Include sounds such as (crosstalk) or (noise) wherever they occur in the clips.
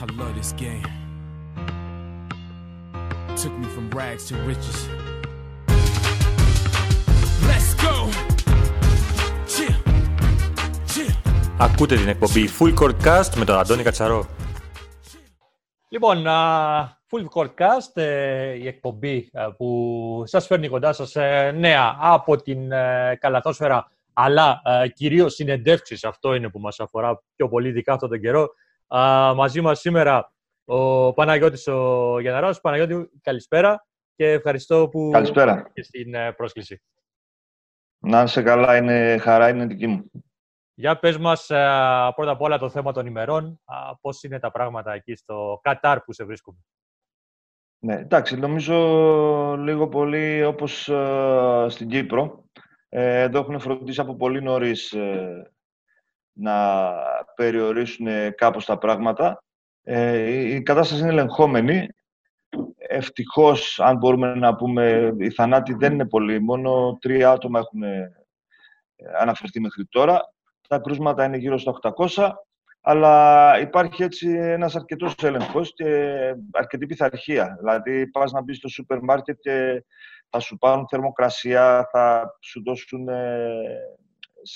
I love this game. Took me from rags to riches. Let's go. Chill. Chill. Ακούτε την εκπομπή Full Court Cast με τον Αντώνη Κατσαρό. Λοιπόν, α, Full Court Cast, ε, η εκπομπή ε, που σας φέρνει κοντά σας ε, νέα από την ε, καλαθόσφαιρα, αλλά ε, κυρίως συνεντεύξεις, αυτό είναι που μας αφορά πιο πολύ ειδικά αυτόν τον καιρό. Α, μαζί μας σήμερα ο Παναγιώτης ο Γεναράς. Παναγιώτη, καλησπέρα και ευχαριστώ που Καλησπέρα. και στην ε, πρόσκληση. Να είσαι καλά, είναι χαρά, είναι δική μου. Για πες μας ε, πρώτα απ' όλα το θέμα των ημερών, α, πώς είναι τα πράγματα εκεί στο Κατάρ που σε βρίσκουμε; Ναι, εντάξει, νομίζω λίγο πολύ όπως ε, στην Κύπρο. Ε, εδώ έχουν φροντίσει από πολύ νωρίς ε, να περιορίσουν κάπως τα πράγματα. Ε, η η κατάσταση είναι ελεγχόμενη. Ευτυχώς, αν μπορούμε να πούμε, οι θανάτοι δεν είναι πολλοί. Μόνο τρία άτομα έχουν ε, αναφερθεί μέχρι τώρα. Τα κρούσματα είναι γύρω στα 800. Αλλά υπάρχει έτσι ένας αρκετός έλεγχος και αρκετή πειθαρχία. Δηλαδή, πας να μπεις στο σούπερ μάρκετ και θα σου πάρουν θερμοκρασία, θα σου δώσουν ε,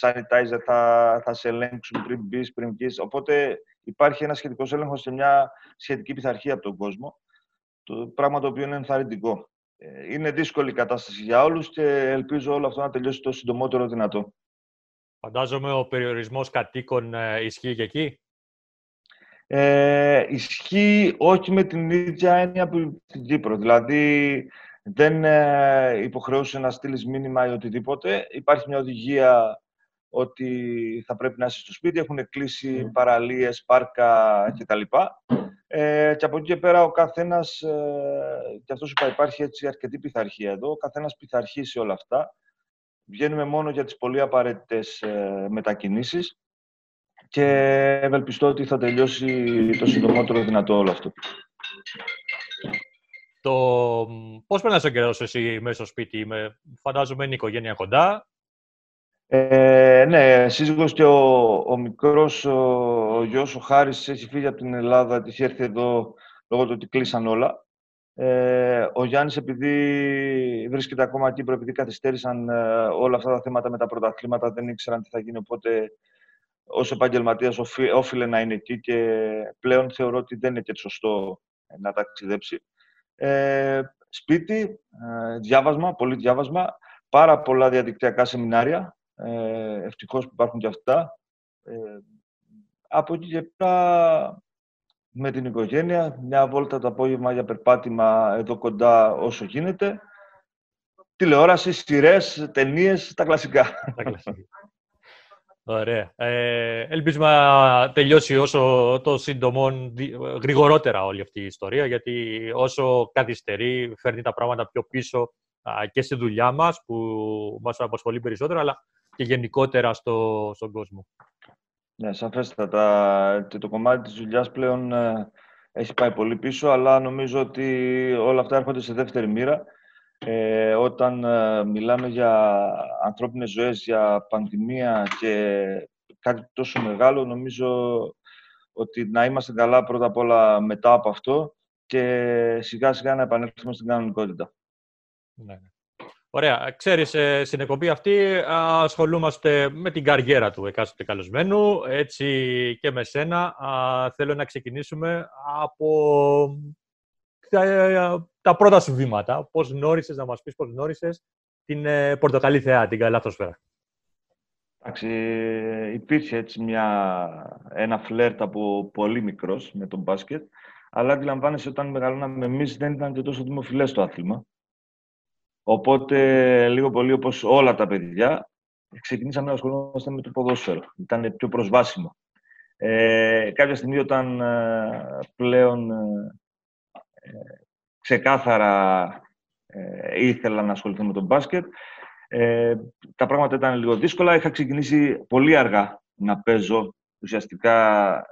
sanitizer, θα, θα σε ελέγξουν πριν μπεις, πριν βγεις. Οπότε υπάρχει ένα σχετικό έλεγχο σε μια σχετική πειθαρχία από τον κόσμο. Το πράγμα το οποίο είναι ενθαρρυντικό. Ε, Είναι δύσκολη η κατάσταση για όλους και ελπίζω όλο αυτό να τελειώσει το συντομότερο δυνατό. Φαντάζομαι ο περιορισμός κατοίκων ε, ισχύει και εκεί; Ε, ισχύει όχι με την ίδια έννοια που στην Κύπρο. Δηλαδή, δεν ε, υποχρεούσε να στείλεις μήνυμα ή οτιδήποτε. Υπάρχει μια οδηγία ότι θα πρέπει να είσαι στο σπίτι. Έχουν κλείσει παραλίες, πάρκα κτλ. Ε, και από εκεί και πέρα ο καθένας, ε, και αυτός σου είπα, υπάρχει έτσι αρκετή πειθαρχία εδώ, ο καθένας πειθαρχεί σε όλα αυτά. Βγαίνουμε μόνο για τις πολύ απαραίτητες ε, μετακινήσεις και ευελπιστώ ότι θα τελειώσει το συντομότερο δυνατό όλο αυτό. Το... Πώς περνάς τον καιρός σου εσύ μέσα στο σπίτι, με... φαντάζομαι είναι η οικογένεια κοντά. Ε, ναι, σύζυγος και ο, ο μικρός, ο, ο γιος, ο Χάρης, έχει φύγει από την Ελλάδα, της έρθει εδώ λόγω του ότι κλείσαν όλα. Ε, ο Γιάννης, επειδή βρίσκεται ακόμα εκεί, επειδή καθυστέρησαν ε, όλα αυτά τα θέματα με τα πρωταθλήματα, δεν ήξεραν τι θα γίνει, οπότε ως επαγγελματίας οφεί- όφιλε να είναι εκεί και πλέον θεωρώ ότι δεν είναι και σωστό ε, να ταξιδέψει. Ε, σπίτι, ε, διάβασμα, πολύ διάβασμα, πάρα πολλά διαδικτυακά σεμινάρια, ε, ευτυχώς που υπάρχουν και αυτά. Ε, από εκεί και πέρα με την οικογένεια, μια βόλτα το απόγευμα για περπάτημα εδώ κοντά όσο γίνεται. Τηλεόραση, σειρές, ταινίες, τα κλασικά. Τα κλασικά. Ωραία. Ε, ελπίζουμε να τελειώσει όσο το σύντομο, δι- γρηγορότερα όλη αυτή η ιστορία, γιατί όσο καθυστερεί φέρνει τα πράγματα πιο πίσω α, και στη δουλειά μας, που μας απασχολεί περισσότερο, αλλά και γενικότερα στο, στον κόσμο. Ναι, σαφέστατα. Και το κομμάτι της δουλειάς πλέον ε, έχει πάει πολύ πίσω, αλλά νομίζω ότι όλα αυτά έρχονται σε δεύτερη μοίρα. Ε, όταν ε, μιλάμε για ανθρώπινες ζωές, για πανδημία και κάτι τόσο μεγάλο, νομίζω ότι να είμαστε καλά πρώτα απ' όλα μετά από αυτό και σιγά σιγά να επανέλθουμε στην κανονικότητα. Ναι. Ναι. Ωραία. Ξέρεις, ε, στην εκπομπή αυτή α, ασχολούμαστε με την καριέρα του εκάστοτε καλεσμένου, έτσι και με σένα. Α, θέλω να ξεκινήσουμε από τα, τα πρώτα σου βήματα. Πώς γνώρισες, να μας πεις πώς γνώρισες την ε, Πορτοκαλί Θεά, την Καλάθοσφαίρα. Εντάξει, υπήρχε έτσι μια, ένα φλερτ από πολύ μικρός με τον μπάσκετ, αλλά αντιλαμβάνεσαι όταν μεγαλώναμε εμείς δεν ήταν και τόσο δημοφιλές το άθλημα. Οπότε, λίγο πολύ όπως όλα τα παιδιά, ξεκινήσαμε να ασχολούμαστε με το ποδόσφαιρο. Ήταν πιο προσβάσιμο. Ε, κάποια στιγμή όταν ε, πλέον ε, ε, ξεκάθαρα ε, ήθελα να ασχοληθώ με τον μπάσκετ, ε, τα πράγματα ήταν λίγο δύσκολα. Είχα ξεκινήσει πολύ αργά να παίζω ουσιαστικά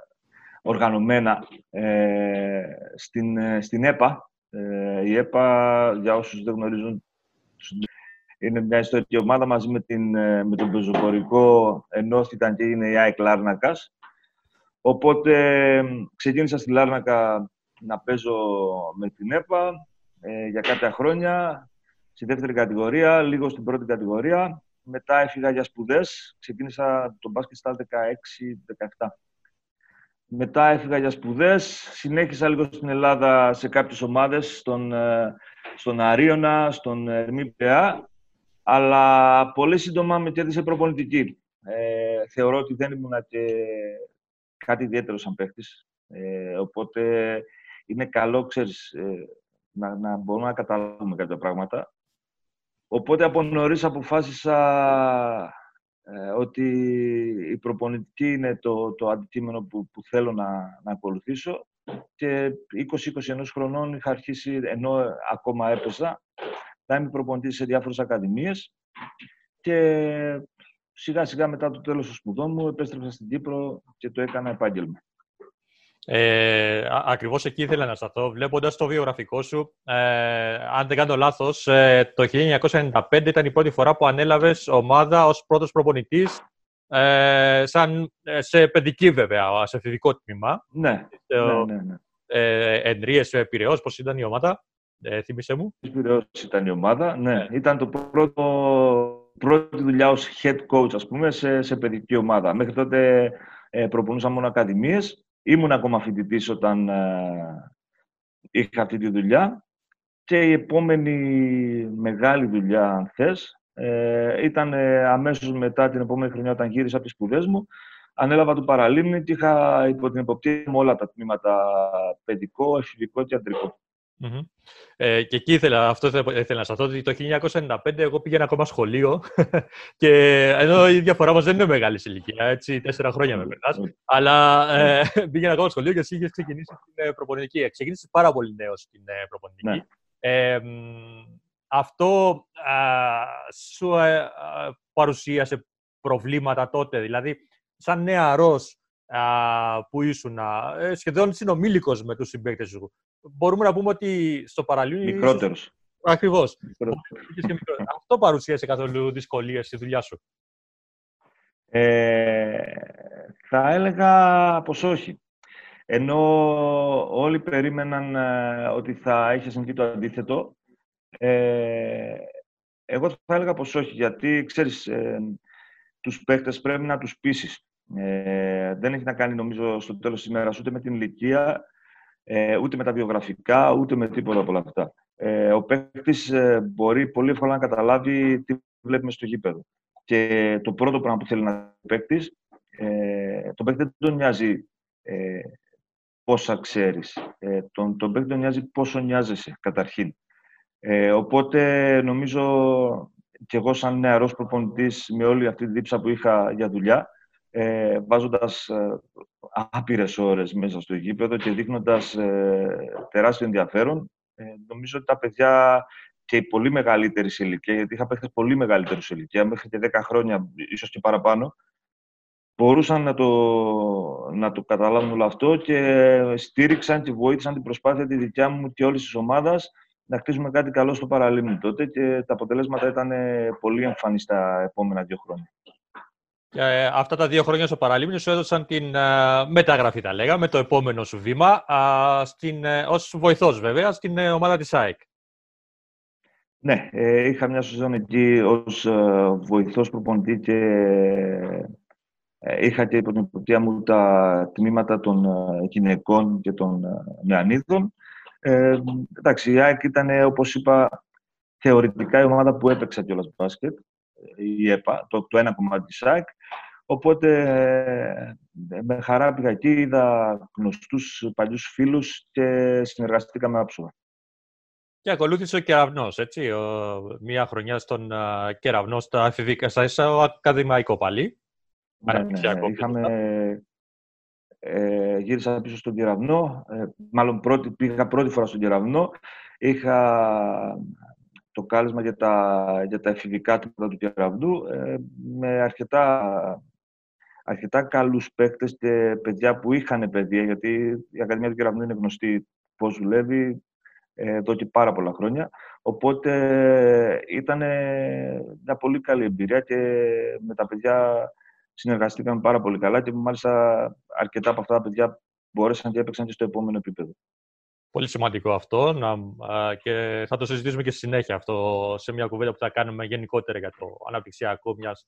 οργανωμένα ε, στην, ε, στην ΕΠΑ. Ε, η ΕΠΑ, για όσους δεν γνωρίζουν, είναι μια ιστορική ομάδα μαζί με, την, ε, με τον πεζοπορικό ενώθηκαν και είναι η ΑΕΚ Λάρνακας. Οπότε ξεκίνησα στη Λάρνακα να παίζω με την ΕΠΑ ε, για κάποια χρόνια, στη δεύτερη κατηγορία, λίγο στην πρώτη κατηγορία. Μετά έφυγα για σπουδές, ξεκίνησα το μπάσκετ στα 16-17. Μετά έφυγα για σπουδές, συνέχισα λίγο στην Ελλάδα σε κάποιες ομάδες, στον, ε, στον Αρίωνα, στον Ερμή αλλά πολύ σύντομα με κέρδισε προπονητική. Ε, θεωρώ ότι δεν ήμουν και κάτι ιδιαίτερο σαν παίχτης, ε, οπότε είναι καλό, ξέρεις, ε, να, να μπορούμε να καταλάβουμε κάποια πράγματα. Οπότε από νωρίς αποφάσισα ε, ότι η προπονητική είναι το, το αντικείμενο που, που θέλω να, να ακολουθήσω και 20-21 χρονών είχα αρχίσει, ενώ ακόμα έπαιζα, να είμαι προπονητής σε διάφορες ακαδημίες και σιγά σιγά μετά το τέλος των σπουδών μου επέστρεψα στην Κύπρο και το έκανα επάγγελμα. Ε, ακριβώς εκεί ήθελα να σταθώ. Βλέποντας το βιογραφικό σου, ε, αν δεν κάνω λάθος, ε, το 1995 ήταν η πρώτη φορά που ανέλαβες ομάδα ως πρώτος προπονητής ε, σαν, ε, σε παιδική βέβαια, σε φοιτητικό τμήμα. Ναι, ε, ναι, ναι. ναι. Ε, Ενρίες, Πειραιός, πώς ήταν η ομάδα, ε, θύμισε μου. Πειραιός ήταν η ομάδα, ναι. Ήταν το πρώτο, πρώτη δουλειά ως head coach, ας πούμε, σε, σε παιδική ομάδα. Μέχρι τότε ε, προπονούσα μόνο ακαδημίες Ήμουν ακόμα φοιτητής όταν ε, είχα αυτή τη δουλειά και η επόμενη μεγάλη δουλειά, αν θες, ε, ήταν ε, αμέσως μετά την επόμενη χρονιά όταν γύρισα από τις σπουδές μου. Ανέλαβα το Παραλίμνη και είχα υπό την εποπτεία μου όλα τα τμήματα παιδικό, εφηβικό και αντρικό. Ε, και εκεί ήθελα, αυτό ήθελα να σας ότι το 1995 εγώ πήγαινα ακόμα σχολείο (laughs) και ενώ η διαφορά μας δεν είναι μεγάλης σε ηλικία, έτσι, τέσσερα χρόνια με περνάς, αλλά ε, (laughs) πήγαινα ακόμα σχολείο και εσύ είχες ξεκινήσει την ε, προπονητική. Ξεκίνησες πάρα πολύ νέος στην ε, προπονητική. Ναι. Ε, αυτό σου παρουσίασε προβλήματα τότε, δηλαδή σαν νεαρός που ήσουν σχεδόν συνομήλικος με τους συμπαίκτες σου μπορούμε να πούμε ότι στο παραλίμνη... Μικρότερος. Ακριβώς. Αυτό παρουσίασε καθόλου δυσκολίες στη δουλειά σου; Ε, θα έλεγα πως όχι. Ενώ όλοι περίμεναν ε, ότι θα είχε συμβεί το αντίθετο, ε, εγώ θα έλεγα πως όχι, γιατί ξέρεις, ε, τους παίχτες πρέπει να τους πείσεις. Ε, δεν έχει να κάνει, νομίζω, στο τέλος της ημέρας ούτε με την ηλικία, ε, ούτε με τα βιογραφικά, ούτε με τίποτα από όλα αυτά. Ε, ο παίκτης ε, μπορεί πολύ εύκολα να καταλάβει τι βλέπουμε στο γήπεδο. Και το πρώτο πράγμα που θέλει να παίκτης, ε, τον παίκτη δεν τον νοιάζει ε, πόσα ξέρεις. Ε, τον, τον παίκτη τον νοιάζει πόσο νοιάζεσαι, καταρχήν. Ε, οπότε νομίζω και εγώ σαν νεαρός προπονητής με όλη αυτή τη δίψα που είχα για δουλειά ε, βάζοντας ε, άπειρες ώρες μέσα στο γήπεδο και δείχνοντας ε, τεράστιο ενδιαφέρον. Ε, νομίζω ότι τα παιδιά και οι πολύ μεγαλύτεροι σε ηλικία, γιατί είχα παίχτες πολύ μεγαλύτερους σε ηλικία, μέχρι και 10 χρόνια, ίσως και παραπάνω, μπορούσαν να το, να το καταλάβουν όλο αυτό και στήριξαν και βοήθησαν την προσπάθεια τη δικιά μου και όλης της ομάδας να χτίσουμε κάτι καλό στο παραλίμνη τότε και τα αποτελέσματα ήταν πολύ εμφανή τα επόμενα δύο χρόνια. Ε, αυτά τα δύο χρόνια στο Παραλίμνη σου έδωσαν την ε, μεταγραφή, τα λέγαμε, το επόμενο σου βήμα, ε, στην, ως βοηθός βέβαια, στην ε, ομάδα της ΑΕΚ. Ναι, είχα μια σεζόν εκεί ως βοηθός προπονητή και είχα και υπό την υποπτία μου τα τμήματα των γυναικών και των νεανίδων. Ε, εντάξει, η ΑΕΚ ήταν, όπως είπα, θεωρητικά η ομάδα που έπαιξα κιόλας μπάσκετ η ΕΠΑ, το, το ένα κομμάτι της ΑΕΚ. Οπότε ε, με χαρά πήγα εκεί, είδα γνωστούς παλιούς φίλους και συνεργαστήκαμε άψογα. Και ακολούθησε ο Κεραυνός, έτσι, ο, μία χρονιά στον uh, Κεραυνό, στα εφηβικά, στα ακαδημαϊκό πάλι. Ναι, ναι, είχαμε, ε, γύρισα πίσω στον Κεραυνό, ε, μάλλον πρώτη, πήγα πρώτη φορά στον Κεραυνό. Είχα το κάλεσμα για τα, για τα εφηβικά τμήματα του κεραυνού ε, με αρκετά, αρκετά καλούς παίκτες και παιδιά που είχαν παιδεία, γιατί η Ακαδημία του Κεραυνού είναι γνωστή πώς δουλεύει ε, εδώ και πάρα πολλά χρόνια. Οπότε ήταν μια πολύ καλή εμπειρία και με τα παιδιά συνεργαστήκαμε πάρα πολύ καλά και μάλιστα αρκετά από αυτά τα παιδιά μπόρεσαν και έπαιξαν και στο επόμενο επίπεδο. Πολύ σημαντικό αυτό να, α, και θα το συζητήσουμε και στη συνέχεια αυτό σε μια κουβέντα που θα κάνουμε γενικότερα για το αναπτυξιακό μιας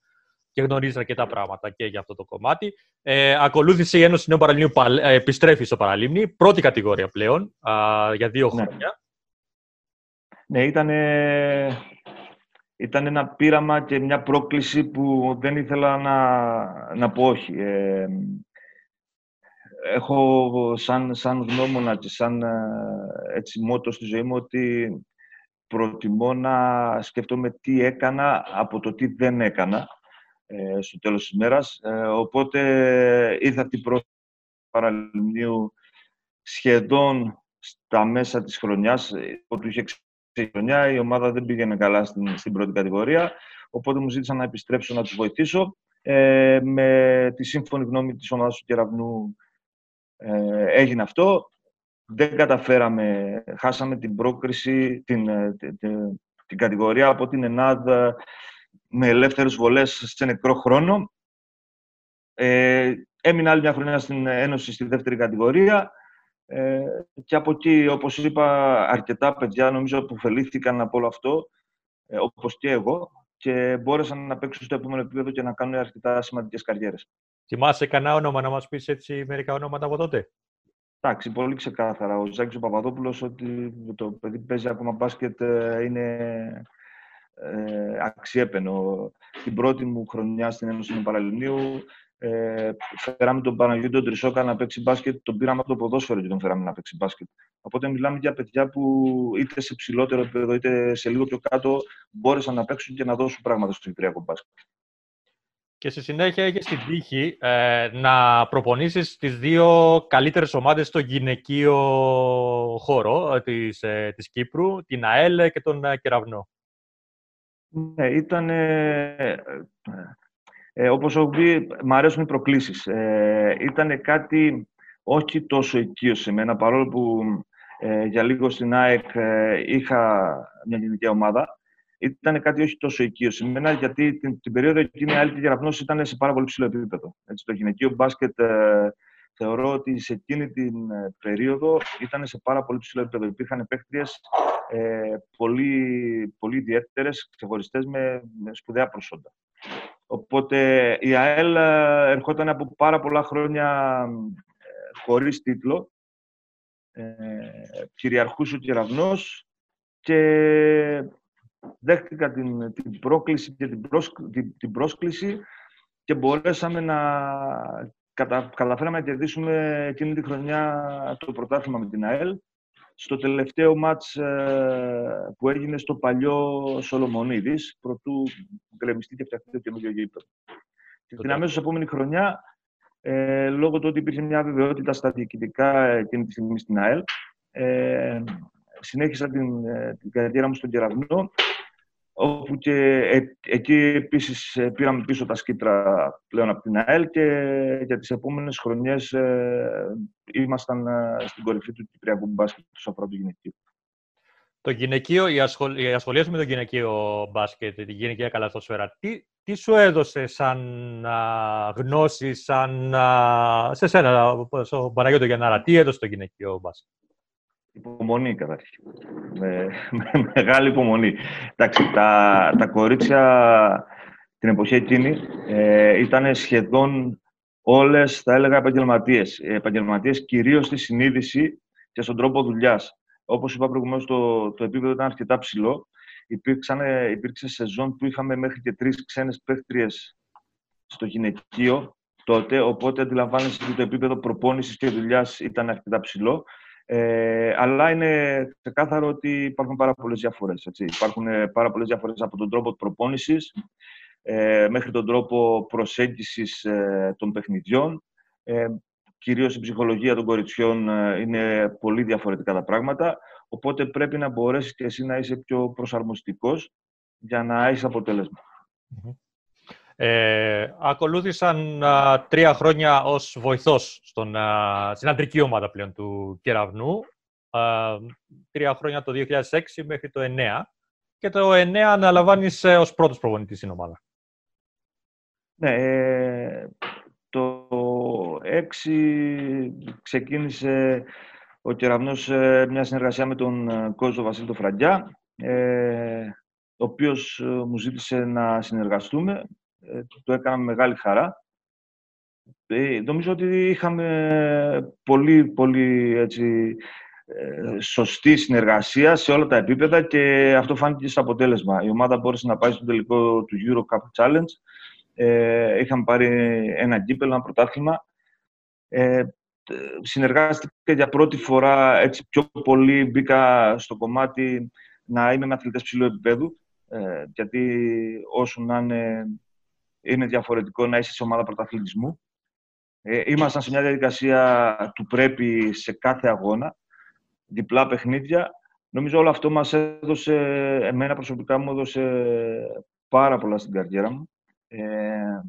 και γνωρίζεις αρκετά πράγματα και για αυτό το κομμάτι. Ε, ακολούθησε η Ένωση Νέου Παραλίμνιου, παλ- ε, επιστρέφει στο Παραλίμνη, πρώτη κατηγορία πλέον, α, για δύο Ναι. χρόνια. Ναι, ήταν, ήταν ένα πείραμα και μια πρόκληση που δεν ήθελα να, να πω όχι. Ε, έχω σαν, σαν γνώμονα και σαν ε, έτσι μότο στη ζωή μου ότι προτιμώ να σκεφτόμαι τι έκανα από το τι δεν έκανα ε, στο τέλος της ημέρας. Ε, οπότε ήρθα την πρώτη παραλυμνίου σχεδόν στα μέσα της χρονιάς, ε, που είχε ξεκινήσει η χρονιά, η ομάδα δεν πήγαινε καλά στην, στην πρώτη κατηγορία, οπότε μου ζήτησαν να επιστρέψω να τους βοηθήσω. Ε, με τη σύμφωνη γνώμη της ομάδας του Κεραυνού ε, έγινε αυτό. Δεν καταφέραμε, χάσαμε την πρόκριση, την, ε, την, την, την κατηγορία από την Ελλάδα με ελεύθερες βολές σε νεκρό χρόνο. Ε, έμεινα άλλη μια χρονιά στην Ένωση στη δεύτερη κατηγορία ε, και από εκεί, όπως είπα, αρκετά παιδιά νομίζω αποφελήθηκαν από όλο αυτό, ε, όπως και εγώ, και μπόρεσαν να παίξουν στο επόμενο επίπεδο και να κάνουν αρκετά σημαντικές καριέρες. Θυμάσαι κανένα όνομα να μας πεις έτσι μερικά ονόματα από τότε; Εντάξει, πολύ ξεκάθαρα. Ο Ζάκης ο Παπαδόπουλος ότι το παιδί που παίζει ακόμα μπάσκετ ε, είναι ε, αξιέπαινο. Την πρώτη μου χρονιά στην Ένωση του Παραλυμνίου ε, φέραμε τον Παναγιώτη τον Τρισόκα να παίξει μπάσκετ, τον πήραμε από το ποδόσφαιρο και τον φέραμε να παίξει μπάσκετ. Οπότε μιλάμε για παιδιά που είτε σε ψηλότερο επίπεδο είτε σε λίγο πιο κάτω μπόρεσαν να παίξουν και να δώσουν πράγματα στο κυπριακό μπάσκετ. Και στη συνέχεια είχε την τύχη ε, να προπονήσεις τις δύο καλύτερες ομάδες στο γυναικείο χώρο ε, της, ε, της Κύπρου, την ΑΕΛ και τον ε, Κεραυνό. Ναι, ήταν. Ε, ε, όπως έχω πει, μ' αρέσουν οι προκλήσεις. Ε, ήταν κάτι όχι τόσο οικείο σε μένα, παρόλο που ε, για λίγο στην ΑΕΚ ε, είχα μια γενική ομάδα. Ήταν κάτι όχι τόσο οικείο σε μένα, γιατί την, την περίοδο εκείνη η άλλη και Γεραυνός ήταν σε πάρα πολύ ψηλό επίπεδο. Έτσι, το γυναικείο μπάσκετ ε, θεωρώ ότι σε εκείνη την ε, περίοδο ήταν σε πάρα πολύ ψηλό επίπεδο. Υπήρχαν παίχτριες ε, πολύ, πολύ ιδιαίτερες, ξεχωριστές με, με σπουδαία προσόντα. Οπότε η ΑΕΛ ε, ερχόταν από πάρα πολλά χρόνια ε, χωρίς τίτλο. Ε, κυριαρχούσε ο κεραυνός και δέχτηκα την, την πρόκληση και την, πρόσ, την, την πρόσκληση και μπορέσαμε να κατα, καταφέραμε να κερδίσουμε εκείνη τη χρονιά το πρωτάθλημα με την ΑΕΛ στο τελευταίο μάτς ε, που έγινε στο παλιό Σολομονίδης, προτού γκρεμιστεί και φτιαχτεί το καινούργιο γήπεδο. Και την αμέσως επόμενη χρονιά, ε, λόγω του ότι υπήρχε μια βεβαιότητα στα διοικητικά εκείνη τη στιγμή στην ΑΕΛ, ε, συνέχισα την, την καριέρα μου στον Κεραυνό, όπου και ε, εκεί επίσης ε, πήραμε πίσω τα σκήτρα πλέον από την ΑΕΛ και για τις επόμενες χρονιές ε, ήμασταν ε, στην κορυφή του Κυπριακού μπάσκετ του αφορά το γυναικείο. Το γυναικείο, η, ασχολ... η ασχολία σου με το γυναικείο μπάσκετ, τη γυναικεία καλαθόσφαιρα, τι, τι σου έδωσε σαν α, γνώση, σαν α, σε σένα, στον Παναγιώτο Γιαννάρα, τι έδωσε το γυναικείο μπάσκετ; Υπομονή καταρχήν. Με, με μεγάλη υπομονή. Εντάξει, τα, τα κορίτσια την εποχή εκείνη ε, ήταν σχεδόν όλες, θα έλεγα, επαγγελματίες. Επαγγελματίες κυρίως στη συνείδηση και στον τρόπο δουλειάς. Όπως είπα προηγουμένως, το, το επίπεδο ήταν αρκετά ψηλό. Υπήρξαν, υπήρξε σεζόν που είχαμε μέχρι και τρεις ξένες παίχτριες στο γυναικείο τότε, οπότε αντιλαμβάνεσαι ότι το επίπεδο προπόνησης και δουλειάς ήταν αρκετά ψηλό. Ε, αλλά είναι ξεκάθαρο ότι υπάρχουν πάρα πολλές διαφορές. Υπάρχουν ε, πάρα πολλές διαφορές από τον τρόπο προπόνησης ε, μέχρι τον τρόπο προσέγγισης ε, των παιχνιδιών. Ε, Κυρίως η ψυχολογία των κοριτσιών ε, είναι πολύ διαφορετικά τα πράγματα. Οπότε πρέπει να μπορέσεις και εσύ να είσαι πιο προσαρμοστικός για να έχεις αποτέλεσμα. Ε, ακολούθησαν α, τρία χρόνια ως βοηθός στον, α, στην αντρική ομάδα πλέον του Κεραυνού. Α, τρία χρόνια το 2006 μέχρι το 2009. Και το 2009 αναλαμβάνεις ε, ως πρώτος προπονητής στην ομάδα. Ναι, ε, το 6 ξεκίνησε ο Κεραυνός ε, μια συνεργασία με τον ε, κόσμο Βασίλη Φραγκιά, ε, ο οποίος ε, μου ζήτησε να συνεργαστούμε. Ε, το έκανα με μεγάλη χαρά. Ε, νομίζω ότι είχαμε πολύ, πολύ έτσι, ε, σωστή συνεργασία σε όλα τα επίπεδα και αυτό φάνηκε στο αποτέλεσμα. Η ομάδα μπόρεσε να πάει στο τελικό του Euro Cup Challenge. Ε, είχαμε πάρει ένα κύπελο, ένα πρωτάθλημα. Ε, συνεργάστηκα για πρώτη φορά έτσι πιο πολύ μπήκα στο κομμάτι να είμαι με αθλητές ψηλού επίπεδου ε, γιατί όσο να είναι, είναι διαφορετικό να είσαι σε ομάδα πρωταθλητισμού. Ε, ήμασταν σε μια διαδικασία του πρέπει σε κάθε αγώνα διπλά παιχνίδια. Νομίζω όλο αυτό μας έδωσε, εμένα προσωπικά μου έδωσε πάρα πολλά στην καριέρα μου. Ε,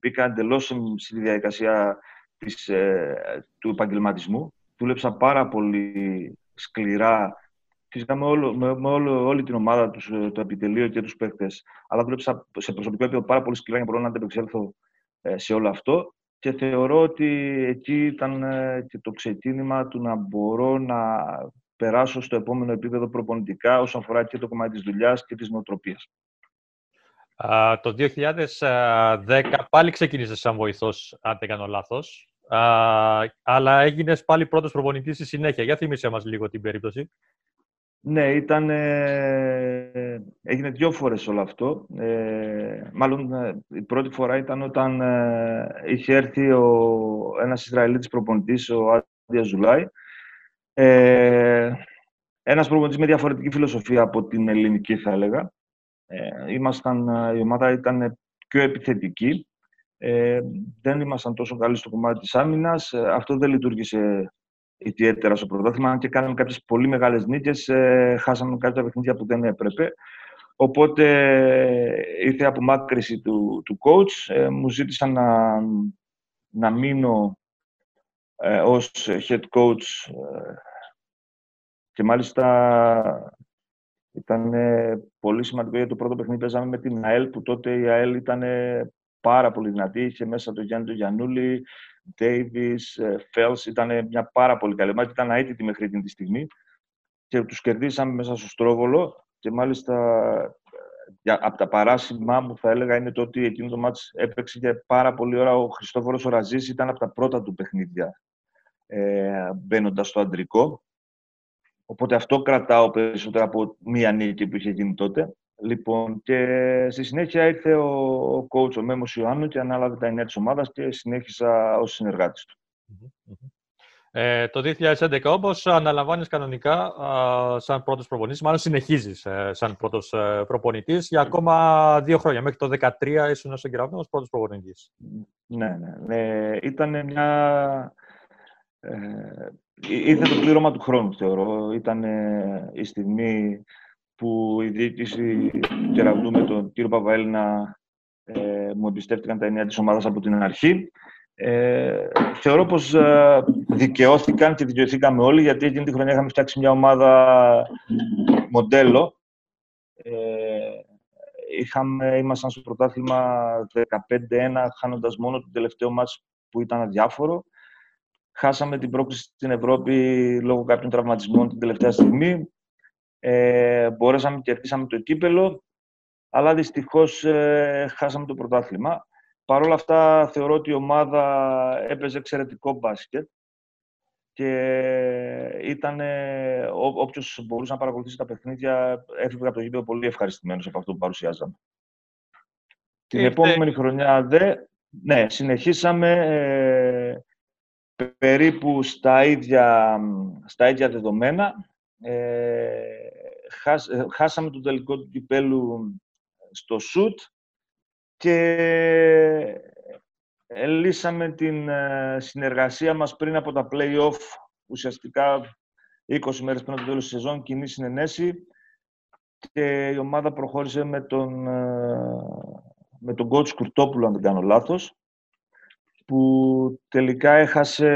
μπήκα εντελώς στη διαδικασία της, ε, του επαγγελματισμού. Δούλεψα πάρα πολύ σκληρά, φυσικά με, όλο, με, με όλο, όλη την ομάδα, τους, ε, το επιτελείο και τους παίκτες. Αλλά δούλεψα σε προσωπικό επίπεδο πάρα πολύ σκληρά για να να αντεπεξέλθω ε, σε όλο αυτό. Και θεωρώ ότι εκεί ήταν ε, και το ξεκίνημα του να μπορώ να περάσω στο επόμενο επίπεδο προπονητικά όσον αφορά και το κομμάτι της δουλειάς και της νοοτροπίας. το 2010 πάλι ξεκίνησε σαν βοηθός, αν δεν κάνω λάθος. αλλά έγινες πάλι πρώτος προπονητής στη συνέχεια. Για θυμίσέ μας λίγο την περίπτωση. Ναι, ήταν, ε, έγινε δύο φορές όλο αυτό. Ε, μάλλον ε, η πρώτη φορά ήταν όταν ε, είχε έρθει ο, ένας Ισραηλίτης προπονητής, ο Άντια Ζουλάη. Ε, ένας προπονητής με διαφορετική φιλοσοφία από την ελληνική, θα έλεγα. Ε, ήμασταν, η ομάδα ήταν πιο επιθετική. Ε, δεν ήμασταν τόσο καλοί στο κομμάτι της άμυνας. αυτό δεν λειτουργήσε ιδιαίτερα στο πρωτάθλημα και κάναμε κάποιες πολύ μεγάλες νίκες, ε, χάσαμε κάποια παιχνίδια που δεν έπρεπε. Οπότε ήρθε η απομάκρυση του, του coach, ε, μου ζήτησαν να, να μείνω ε, ως head coach ε, και μάλιστα ήταν πολύ σημαντικό γιατί το πρώτο παιχνίδι παίζαμε με την ΑΕΛ που τότε η ΑΕΛ ήταν πάρα πολύ δυνατή, είχε μέσα το Γιάννη του Γιαννούλη, Davis, Fels, ήταν μια πάρα πολύ καλή ομάδα, ήταν αίτητη μέχρι την τη στιγμή και τους κερδίσαμε μέσα στο Στρόβολο και μάλιστα για, από τα παράσημά μου θα έλεγα είναι το ότι εκείνο το μάτς έπαιξε για πάρα πολύ ώρα. Ο Χριστόφορος ο Ραζής ήταν από τα πρώτα του παιχνίδια ε, μπαίνοντας στο αντρικό. Οπότε αυτό κρατάω περισσότερο από μία νίκη που είχε γίνει τότε. Λοιπόν, και στη συνέχεια ήρθε ο, ο coach, ο Μέμος Ιωάννου και ανάλαβε τα εννέα της ομάδας και συνέχισα ως συνεργάτης του. Ε, το 2011 όμως αναλαμβάνεις κανονικά α, σαν πρώτος προπονητής, μάλλον συνεχίζεις ε, σαν πρώτος ε, προπονητής για ακόμα δύο χρόνια. Μέχρι το 2013 ήσουν στον Κεραυνό ως πρώτος προπονητής. Ναι, ναι. Ε, ήταν μια... Ε, ήρθε το πλήρωμα του χρόνου, θεωρώ. Ήταν η στιγμή που η διοίκηση του Κεραυνού με τον κύριο Παπαέλληνα ε, μου εμπιστεύτηκαν τα εννέα της ομάδας από την αρχή. Ε, θεωρώ πως ε, δικαιώθηκαν και δικαιωθήκαμε όλοι, γιατί εκείνη τη χρονιά είχαμε φτιάξει μια ομάδα μοντέλο. Ε, είχαμε, ήμασταν στο πρωτάθλημα 15-1, χάνοντας μόνο το τελευταίο μάτς που ήταν αδιάφορο. Χάσαμε την πρόκληση στην Ευρώπη λόγω κάποιων τραυματισμών την τελευταία στιγμή. Ε, μπορέσαμε και κερδίσαμε το κύπελο, αλλά δυστυχώς ε, χάσαμε το πρωτάθλημα. Παρ' όλα αυτά θεωρώ ότι η ομάδα έπαιζε εξαιρετικό μπάσκετ και ήταν, όποιος μπορούσε να παρακολουθήσει τα παιχνίδια, έφυγε από το γήπεδο πολύ ευχαριστημένος από αυτό που παρουσιάζαμε. Την επόμενη χρονιά δε, ναι, συνεχίσαμε ε, περίπου στα ίδια, στα ίδια δεδομένα. Ε, χάσαμε το τελικό του κυπέλου στο σουτ και λύσαμε την ε, συνεργασία μας πριν από τα play-off, ουσιαστικά 20 μέρες πριν από το τέλος της σεζόν, κοινή συνενέση και η ομάδα προχώρησε με τον, ε, με τον coach Κουρτόπουλο, αν δεν κάνω λάθος, που τελικά έχασε,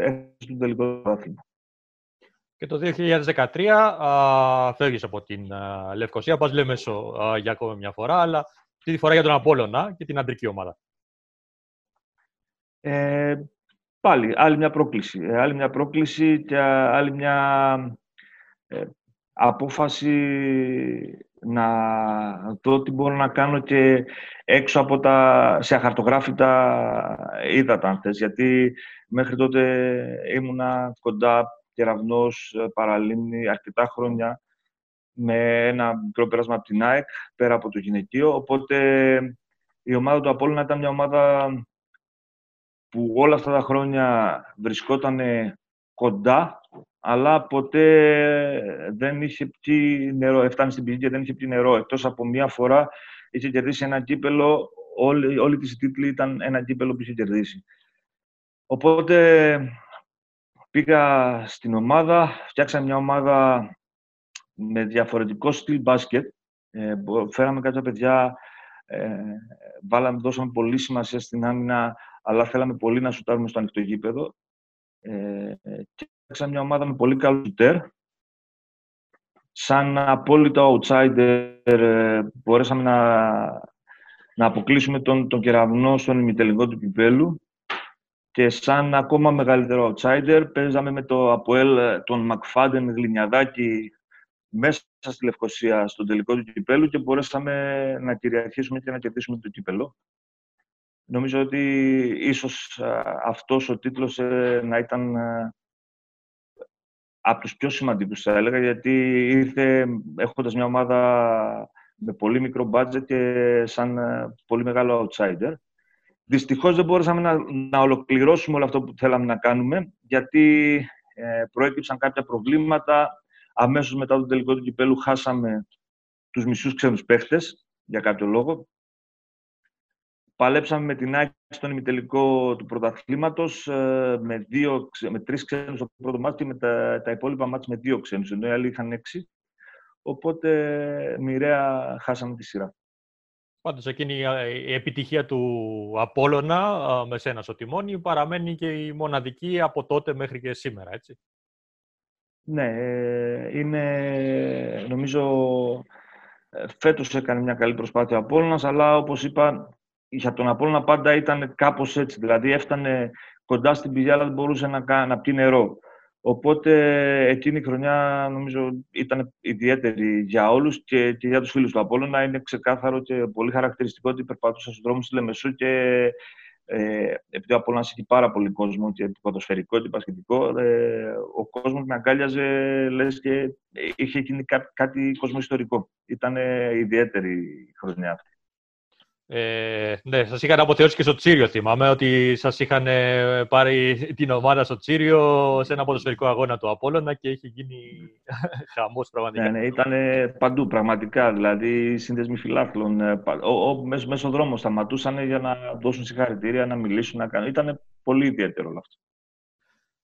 έχασε το τελικό πρωτάθλημα. Και το 2013 α, φεύγεις από την α, Λευκοσία, πας Λεμεσό α, για ακόμα μια φορά, αλλά Αυτή τη φορά για τον Απόλλωνα και την αντρική ομάδα. Ε, πάλι, άλλη μια πρόκληση. Ε, άλλη μια πρόκληση και άλλη μια ε, απόφαση να δω τι μπορώ να κάνω και έξω από τα σε αχαρτογράφητα ύδατα, αν θες. Γιατί μέχρι τότε ήμουνα κοντά κεραυνός, παραλίμνη, αρκετά χρόνια με ένα μικρό πέρασμα από την ΑΕΚ, πέρα από το γυναικείο. Οπότε η ομάδα του Απόλλωνα ήταν μια ομάδα που όλα αυτά τα χρόνια βρισκόταν κοντά, αλλά ποτέ δεν είχε πιει νερό. Έφτανε στην πηγή και δεν είχε πιει νερό. Εκτός από μία φορά είχε κερδίσει ένα κύπελο. Όλη, όλη της η τίτλη ήταν ένα κύπελο που είχε κερδίσει. Οπότε πήγα στην ομάδα, φτιάξαμε μια ομάδα με διαφορετικό στυλ μπάσκετ. Ε, φέραμε κάποια παιδιά, ε, βάλαμε, δώσαμε πολύ σημασία στην άμυνα, αλλά θέλαμε πολύ να σουτάρουμε στο ανοιχτό γήπεδο. Ε, και φτιάξαμε μια ομάδα με πολύ καλό σουτέρ. Σαν απόλυτο outsider ε, μπορέσαμε να, να αποκλείσουμε τον, τον κεραυνό στον ημιτελικό του κυπέλου και σαν ακόμα μεγαλύτερο outsider παίζαμε με το Αποέλ τον Μακφάντεν Γλινιαδάκη μέσα στη Λευκοσία στον τελικό του κυπέλου και μπορέσαμε να κυριαρχήσουμε και να κερδίσουμε το κύπελο. Νομίζω ότι ίσως αυτός ο τίτλος ε, να ήταν ε, από τους πιο σημαντικούς, θα έλεγα, γιατί ήρθε έχοντας μια ομάδα με πολύ μικρό budget και σαν ε, πολύ μεγάλο outsider. Δυστυχώς δεν μπορούσαμε να, να ολοκληρώσουμε όλο αυτό που θέλαμε να κάνουμε, γιατί ε, προέκυψαν κάποια προβλήματα, αμέσως μετά το τελικό του κυπέλου χάσαμε τους μισούς ξένους παίχτες, για κάποιο λόγο. Παλέψαμε με την Άκη στον ημιτελικό του πρωταθλήματος ε, με, δύο, με τρεις ξένους στο πρώτο μάτι και με τα, τα υπόλοιπα μάτια με δύο ξένους, ενώ οι άλλοι είχαν έξι. Οπότε μοιραία χάσαμε τη σειρά. Πάντως εκείνη η επιτυχία του Απόλλωνα με σένα στο τιμόνι παραμένει και η μοναδική από τότε μέχρι και σήμερα, έτσι. Ναι, ε, είναι, νομίζω, ε, φέτος έκανε μια καλή προσπάθεια ο Απόλλωνας, αλλά όπως είπα, για τον Απόλλωνα πάντα ήταν κάπως έτσι. Δηλαδή έφτανε κοντά στην πηγή, αλλά δεν μπορούσε να, να πιει νερό. Οπότε εκείνη η χρονιά νομίζω ήταν ιδιαίτερη για όλους και, και για τους φίλους του Απόλλωνα. Είναι ξεκάθαρο και πολύ χαρακτηριστικό ότι περπατούσα στους δρόμους της Λεμεσού και ε, επειδή ο Απόλλωνας έχει πάρα πολύ κόσμο και ποδοσφαιρικό και πασχετικό, ε, ο κόσμος με αγκάλιαζε, λες και είχε γίνει κάτι, κάτι κοσμοϊστορικό. Ήταν ιδιαίτερη η χρονιά αυτή. Ε, ναι, σας είχαν αποθεώσει και στο Τσίριο. Θυμάμαι ότι σας είχαν ε, πάρει την ομάδα στο Τσίριο σε ένα ποδοσφαιρικό αγώνα του Απόλλωνα και είχε γίνει (laughs) χαμός πραγματικά. Ναι, ναι, ήταν παντού πραγματικά. Δηλαδή, οι σύνδεσμοι φιλάθλων ε, μέσω, μέσω δρόμο σταματούσαν για να δώσουν συγχαρητήρια, να μιλήσουν, να κάνουν. Ήταν πολύ ιδιαίτερο όλο αυτό.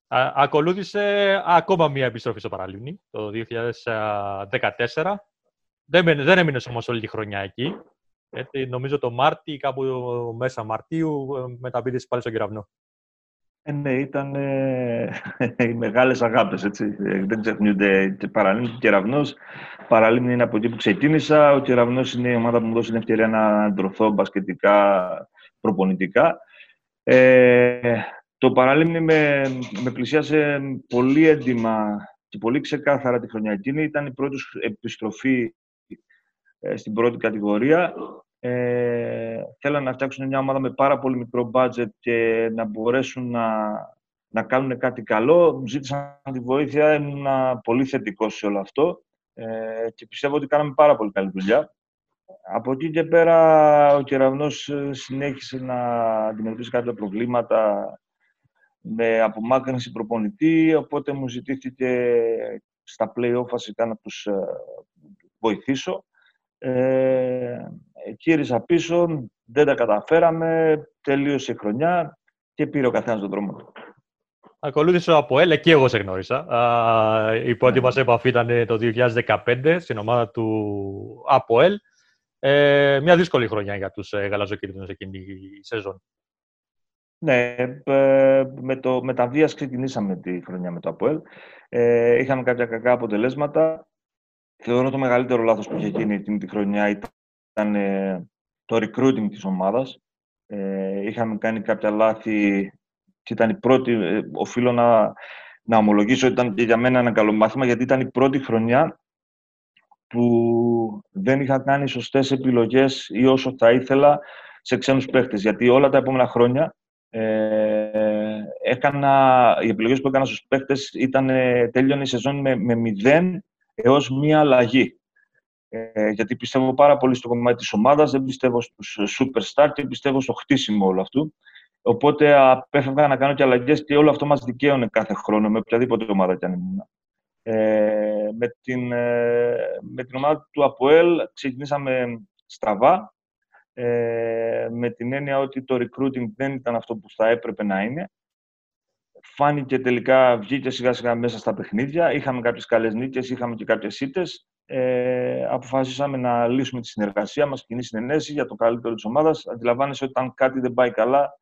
Α, ακολούθησε ακόμα μία επιστροφή στο Παραλίμνη το 2014. Δεν, δεν έμεινε όμως όλη τη χρονιά εκεί. Έτσι, νομίζω το Μάρτι, κάπου μέσα Μαρτίου, ε, μεταπίδησε πάλι στον κεραυνό. Ε, ναι, ήταν ε, (laughs) οι μεγάλες αγάπες, έτσι. Ε, δεν ξεχνιούνται και παραλίμνη και κεραυνός. Παραλίμνη είναι από εκεί που ξεκίνησα. Ο κεραυνός είναι η ομάδα που μου δώσει την ευκαιρία να αντρωθώ μπασκετικά, προπονητικά. Ε, το παραλίμνη με, με πλησίασε πολύ έντιμα και πολύ ξεκάθαρα τη χρονιά εκείνη. Ήταν η πρώτη επιστροφή στην πρώτη κατηγορία ε, θέλαν να φτιάξουν μια ομάδα με πάρα πολύ μικρό budget και να μπορέσουν να, να κάνουν κάτι καλό. Μου ζήτησαν τη βοήθεια, ήμουν πολύ θετικός σε όλο αυτό ε, και πιστεύω ότι κάναμε πάρα πολύ καλή δουλειά. Από εκεί και πέρα ο Κεραυνός ε, συνέχισε να αντιμετωπίσει κάποια προβλήματα με απομάκρυνση προπονητή, οπότε μου ζητήθηκε στα play-off βασικά να τους ε, βοηθήσω. Ε, κύρισα πίσω, δεν τα καταφέραμε, τελείωσε η χρονιά και πήρε ο καθένας τον δρόμο του. Ακολούθησε ο Αποέλ, και εγώ σε γνώρισα. Η πρώτη ναι. μας επαφή ήταν το 2015 στην ομάδα του Αποέλ. Ε, μια δύσκολη χρονιά για τους ε, γαλαζοκίτρινους εκείνη η σεζόν. Ναι, ε, με, το, με τα βίας ξεκινήσαμε τη χρονιά με το Αποέλ. Ε, είχαμε κάποια κακά αποτελέσματα. Θεωρώ το μεγαλύτερο λάθος που είχε γίνει εκείνη τη χρονιά ήταν ε, το recruiting της ομάδας. Ε, είχαμε κάνει κάποια λάθη και ήταν η πρώτη, ε, οφείλω να, να ομολογήσω ότι ήταν και για μένα ένα καλό μάθημα, γιατί ήταν η πρώτη χρονιά που δεν είχα κάνει σωστές επιλογές ή όσο θα ήθελα σε ξένους παίχτες. Γιατί όλα τα επόμενα χρόνια ε, έκανα, οι επιλογές που έκανα στους παίχτες ήταν, ε, τέλειωνε η σεζόν με, με 0 έως μία αλλαγή. Ε, γιατί πιστεύω πάρα πολύ στο κομμάτι της ομάδας, δεν πιστεύω στους superstar και πιστεύω στο χτίσιμο όλο αυτού. Οπότε απέφευγα να κάνω και αλλαγές και όλο αυτό μας δικαίωνε κάθε χρόνο με οποιαδήποτε ομάδα κι αν ήμουν. Ε, με, την, ε, με την ομάδα του ΑΠΟΕΛ ξεκινήσαμε στραβά, ε, με την έννοια ότι το recruiting δεν ήταν αυτό που θα έπρεπε να είναι. Φάνηκε τελικά, βγήκε σιγά σιγά μέσα στα παιχνίδια. Είχαμε κάποιες καλές νίκες, είχαμε και κάποιες ήττες. Ε, αποφασίσαμε να λύσουμε τη συνεργασία μας, κοινή συνενέση για το καλύτερο της ομάδας. Αντιλαμβάνεσαι ότι όταν κάτι δεν πάει καλά,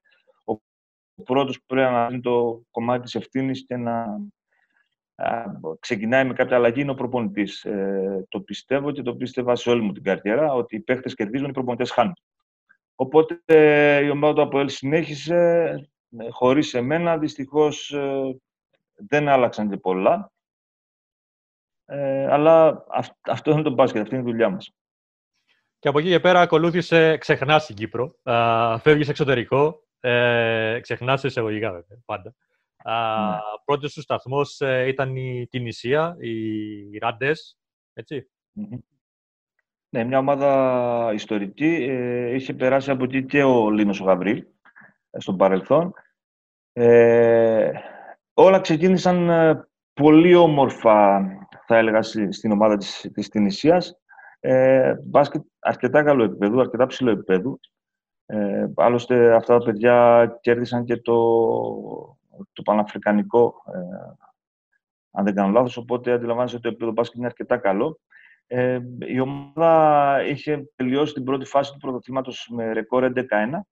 ο πρώτος που πρέπει να δίνει το κομμάτι της ευθύνης και να ξεκινάει με κάποια αλλαγή είναι ο προπονητής. Ε, το πιστεύω και το πίστευα σε όλη μου την καριέρα ότι οι παίχτε κερδίζουν, οι προπονητές χάνουν. Οπότε η ομάδα του ΑΠΟΕΛ συνέχισε ε, χωρίς εμένα. Δυστυχώς ε, δεν άλλαξαν και πολλά. Ε, αλλά αυτό είναι το μπάσκετ, αυτή είναι η δουλειά μας. Και από εκεί και πέρα ακολούθησε, ξεχνάς την Κύπρο, α, φεύγεις εξωτερικό, ε, ξεχνάς εισαγωγικά βέβαια, πάντα. Ναι. Πρώτος σου σταθμός ε, ήταν η Τινησία, οι Ράντες, έτσι. Ναι, μια ομάδα ιστορική. Ε, είχε περάσει από εκεί και ο Λίνος ο Γαβρίλ, ε, στον παρελθόν. Ε, όλα ξεκίνησαν ε, πολύ όμορφα, θα έλεγα, στην ομάδα της, της Τινησίας. Ε, μπάσκετ αρκετά καλό επίπεδο, αρκετά ψηλό επίπεδο. Ε, άλλωστε, αυτά τα παιδιά κέρδισαν και το το Παναφρικανικό, ε, αν δεν κάνω λάθος, οπότε αντιλαμβάνεσαι ότι το επίπεδο μπάσκετ είναι αρκετά καλό. Ε, η ομάδα είχε τελειώσει την πρώτη φάση του πρωτοθλήματος με ρεκόρ 11-1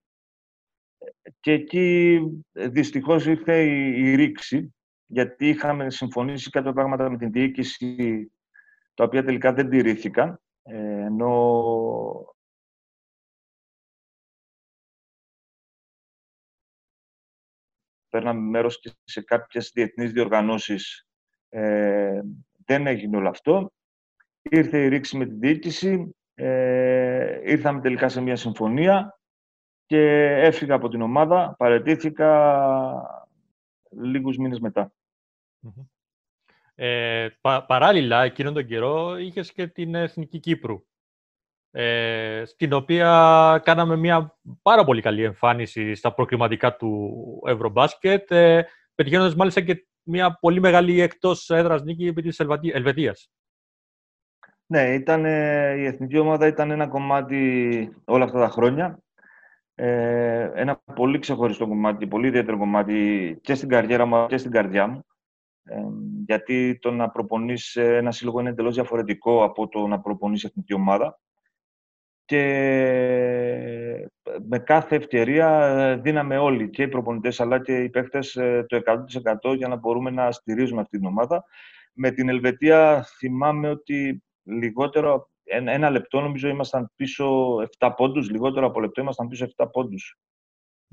και εκεί ε, δυστυχώς ήρθε η, η ρήξη, γιατί είχαμε συμφωνήσει κάποια πράγματα με την διοίκηση τα οποία τελικά δεν τηρήθηκαν, ε, ενώ παίρναμε μέρος και σε κάποιες διεθνείς διοργανώσεις. Ε, δεν έγινε όλο αυτό. Ήρθε η ρήξη με την διοίκηση, ε, ήρθαμε τελικά σε μια συμφωνία και έφυγα από την ομάδα, παρετήθηκα λίγους μήνες Ε, παράλληλα, εκείνον τον καιρό, είχες και την Εθνική Κύπρου ε, στην οποία κάναμε μια πάρα πολύ καλή εμφάνιση στα προκριματικά του Ευρωμπάσκετ, ε, πετυχαίνοντας μάλιστα και μια πολύ μεγάλη εκτός έδρας νίκη επί της Ελβετίας. Ναι, ήταν, η εθνική ομάδα ήταν ένα κομμάτι όλα αυτά τα χρόνια. Ε, ένα πολύ ξεχωριστό κομμάτι, πολύ ιδιαίτερο κομμάτι και στην καριέρα μου και στην καρδιά μου. Ε, γιατί το να προπονείς ένα σύλλογο είναι εντελώς διαφορετικό από το να προπονείς εθνική ομάδα και με κάθε ευκαιρία ε, δίναμε όλοι, και οι προπονητές αλλά και οι παίχτες, ε, το 100% για να μπορούμε να στηρίζουμε αυτή την ομάδα. Με την Ελβετία θυμάμαι ότι λιγότερο, ένα λεπτό νομίζω ήμασταν πίσω 7 πόντους, λιγότερο από λεπτό ήμασταν πίσω 7 πόντους.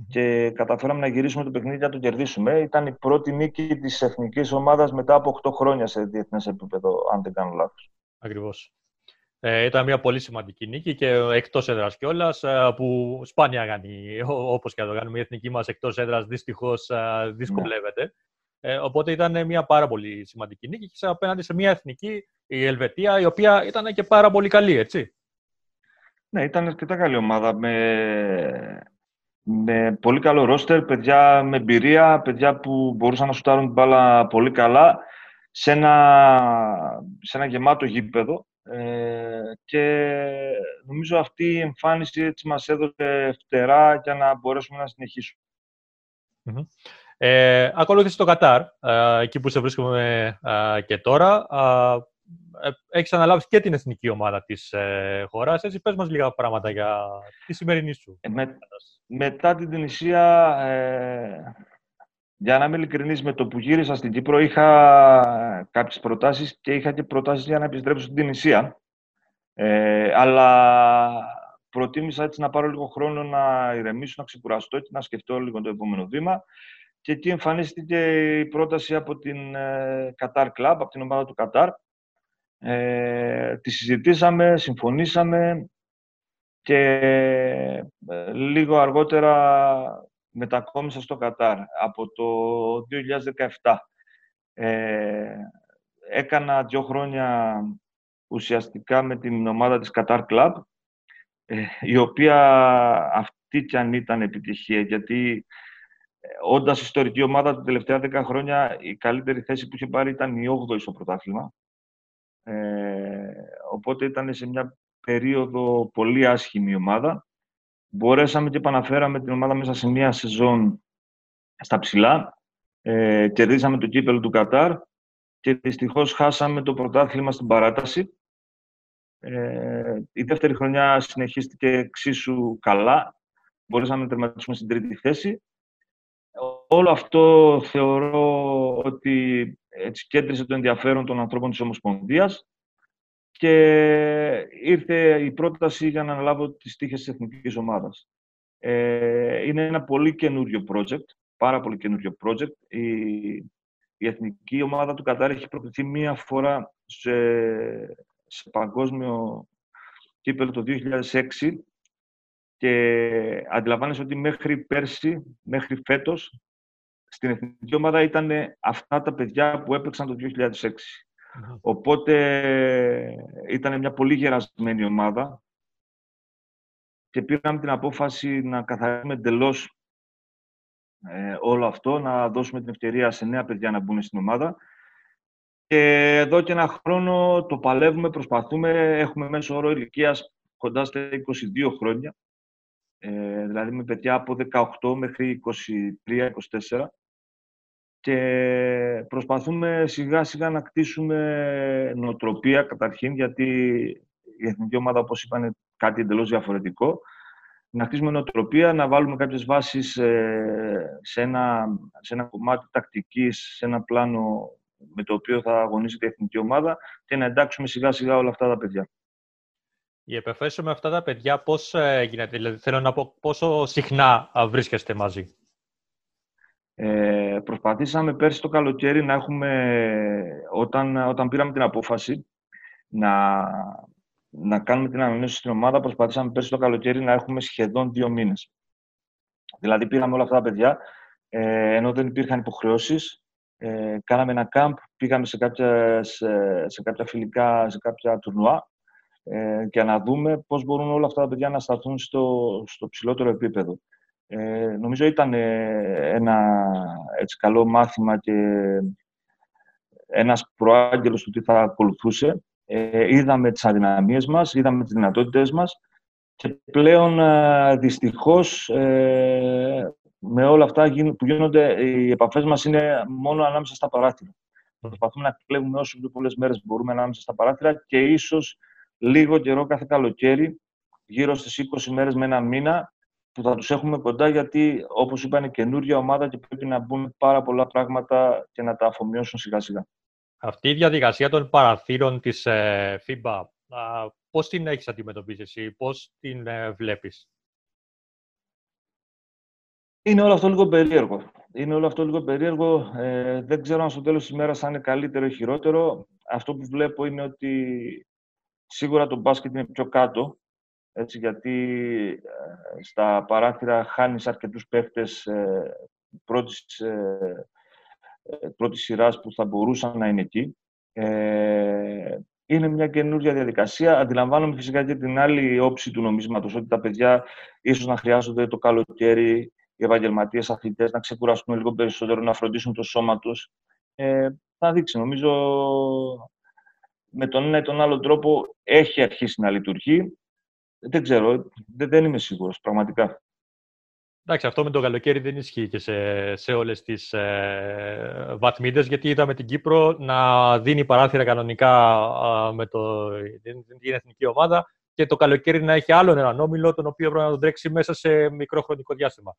Και καταφέραμε να γυρίσουμε το παιχνίδι και να το κερδίσουμε. Ήταν η πρώτη νίκη της εθνικής ομάδας μετά από 8 χρόνια σε διεθνές επίπεδο, αν δεν κάνω λάθος. Ακριβώς. Ε, ήταν μια πολύ σημαντική νίκη και εκτός έδρας κιόλας, ε, που σπάνια κάνει, όπως και να το κάνουμε, η εθνική μας εκτός έδρας δυστυχώς ε, δυσκολεύεται. Ε, οπότε ήταν μια πάρα πολύ σημαντική νίκη και απέναντι σε μια εθνική, η Ελβετία, η οποία ήταν και πάρα πολύ καλή, έτσι. Ναι, ήταν αρκετά καλή ομάδα με, με πολύ καλό ρόστερ, παιδιά με εμπειρία, παιδιά που μπορούσαν να σουτάρουν την μπάλα πολύ καλά σε ένα, σε ένα γεμάτο γήπεδο. Ε, και νομίζω αυτή η εμφάνιση έτσι μας έδωσε φτερά για να μπορέσουμε να συνεχισουμε Ε, ακολούθησε το Κατάρ, ε, εκεί που σε βρίσκουμε ε, και τώρα. Ε, έχεις αναλάβει και την εθνική ομάδα της ε, χώρας. Έτσι, πες μας λίγα πράγματα για τη σημερινή σου. Με, μετά την Τινησία, για να είμαι ειλικρινής, με το που γύρισα στην Κύπρο είχα κάποιες προτάσεις και είχα και προτάσεις για να επιστρέψω στην Τινησία. Ε, αλλά προτίμησα έτσι να πάρω λίγο χρόνο να ηρεμήσω, να ξεκουραστώ και να σκεφτώ λίγο το επόμενο βήμα. Και εκεί εμφανίστηκε η πρόταση από την ε, Qatar Club, από την ομάδα του Qatar. Ε, τη συζητήσαμε, συμφωνήσαμε και ε, λίγο αργότερα μετακόμισα στο Κατάρ από το 2017. Ε, έκανα δύο χρόνια ουσιαστικά με την ομάδα της Qatar Club, ε, η οποία αυτή κι αν ήταν επιτυχία, γιατί ε, όντας ιστορική ομάδα τα τελευταία δέκα χρόνια, η καλύτερη θέση που είχε πάρει ήταν η 8η στο πρωτάθλημα. Ε, οπότε ήταν σε μια περίοδο πολύ άσχημη ομάδα. Μπορέσαμε και επαναφέραμε την ομάδα μέσα σε μια σεζόν στα ψηλά. Ε, κερδίσαμε το κύπελο του Κατάρ και δυστυχώς χάσαμε το πρωτάθλημα στην παράταση. Ε, η δεύτερη χρονιά συνεχίστηκε εξίσου καλά. Μπορέσαμε να τερματίσουμε στην τρίτη θέση. Όλο αυτό θεωρώ ότι έτσι κέντρισε το ενδιαφέρον των ανθρώπων της Ομοσπονδίας και ήρθε η πρόταση για να αναλάβω τις τύχες της εθνικής ομάδας. Ε, είναι ένα πολύ καινούριο project, πάρα πολύ καινούριο project. Η, η εθνική ομάδα του Κατάρ έχει προκριθεί μία φορά σε, σε παγκόσμιο κύπελο το 2006 και αντιλαμβάνεσαι ότι μέχρι πέρσι, μέχρι φέτος, στην εθνική ομάδα ήταν αυτά τα παιδιά που έπαιξαν το 2006. Οπότε ήταν μια πολύ γερασμένη ομάδα. Και πήραμε την απόφαση να καθαρίσουμε εντελώς ε, όλο αυτό, να δώσουμε την ευκαιρία σε νέα παιδιά να μπουν στην ομάδα. Και εδώ και ένα χρόνο το παλεύουμε, προσπαθούμε, έχουμε μέσο όρο ηλικίας κοντά στα 22 χρόνια, ε, δηλαδή με παιδιά από 18 μέχρι 23-24 και προσπαθούμε σιγά σιγά να κτίσουμε νοοτροπία καταρχήν γιατί η εθνική ομάδα όπως είπαν κάτι εντελώς διαφορετικό να χτίσουμε νοοτροπία, να βάλουμε κάποιες βάσεις ε, σε ένα, σε ένα κομμάτι τακτικής, σε ένα πλάνο με το οποίο θα αγωνίζεται η εθνική ομάδα και να εντάξουμε σιγά σιγά όλα αυτά τα παιδιά. Η επαφή με αυτά τα παιδιά πώς ε, γίνεται, δηλαδή θέλω να πω πόσο συχνά βρίσκεστε μαζί; Ε, προσπαθήσαμε πέρσι το καλοκαίρι να έχουμε, όταν, όταν πήραμε την απόφαση να, να κάνουμε την ανανέωση στην ομάδα, προσπαθήσαμε πέρσι το καλοκαίρι να έχουμε σχεδόν δύο μήνες. Δηλαδή πήραμε όλα αυτά τα παιδιά, ε, ενώ δεν υπήρχαν υποχρεώσεις, ε, κάναμε ένα κάμπ, πήγαμε σε κάποια, σε, σε κάποια φιλικά, σε κάποια τουρνουά ε, και να δούμε πώς μπορούν όλα αυτά τα παιδιά να σταθούν στο, στο ψηλότερο επίπεδο. Ε, νομίζω ήταν ένα έτσι, καλό μάθημα και ένας προάγγελος του τι θα ακολουθούσε. Ε, είδαμε τις αδυναμίες μας, είδαμε τις δυνατότητες μας και πλέον ε, δυστυχώς ε, με όλα αυτά που γίνονται οι επαφές μας είναι μόνο ανάμεσα στα παράθυρα. Προσπαθούμε να κλέβουμε όσο πιο πολλές μέρες μπορούμε ανάμεσα στα παράθυρα και ίσως λίγο καιρό κάθε καλοκαίρι, γύρω στις 20 μέρες με ένα μήνα, που θα τους έχουμε κοντά γιατί, όπως είπα, είναι καινούργια ομάδα και πρέπει να μπουν πάρα πολλά πράγματα και να τα αφομοιώσουν σιγά-σιγά. Αυτή η διαδικασία των παραθύρων της ε, FIBA, πώς την έχεις αντιμετωπίσει εσύ, πώς την ε, βλέπεις; Είναι όλο αυτό λίγο περίεργο. Είναι όλο αυτό λίγο περίεργο. Ε, δεν ξέρω αν στο τέλος της ημέρας θα είναι καλύτερο ή χειρότερο. Αυτό που βλέπω είναι ότι σίγουρα το μπάσκετ είναι πιο κάτω έτσι, γιατί ε, στα παράθυρα χάνεις αρκετούς παίχτες ε, πρώτης, ε, ε, πρώτης σειράς που θα μπορούσαν να είναι εκεί. Ε, είναι μια καινούργια διαδικασία. Αντιλαμβάνομαι φυσικά και την άλλη όψη του νομίσματος, ότι τα παιδιά ίσως να χρειάζονται το καλοκαίρι οι επαγγελματίες αθλητές να ξεκουραστούν λίγο περισσότερο, να φροντίσουν το σώμα τους. Ε, θα δείξει. Νομίζω με τον ένα ή τον άλλο τρόπο έχει αρχίσει να λειτουργεί. Δεν ξέρω, δεν, δεν είμαι σίγουρος, πραγματικά. Εντάξει, αυτό με το καλοκαίρι δεν ισχύει και σε, σε όλες τις ε, βαθμίδες, γιατί είδαμε την Κύπρο να δίνει παράθυρα κανονικά με το, την, την εθνική ομάδα και το καλοκαίρι να έχει άλλον έναν όμιλο, τον οποίο πρέπει να τον τρέξει μέσα σε μικρό χρονικό διάστημα.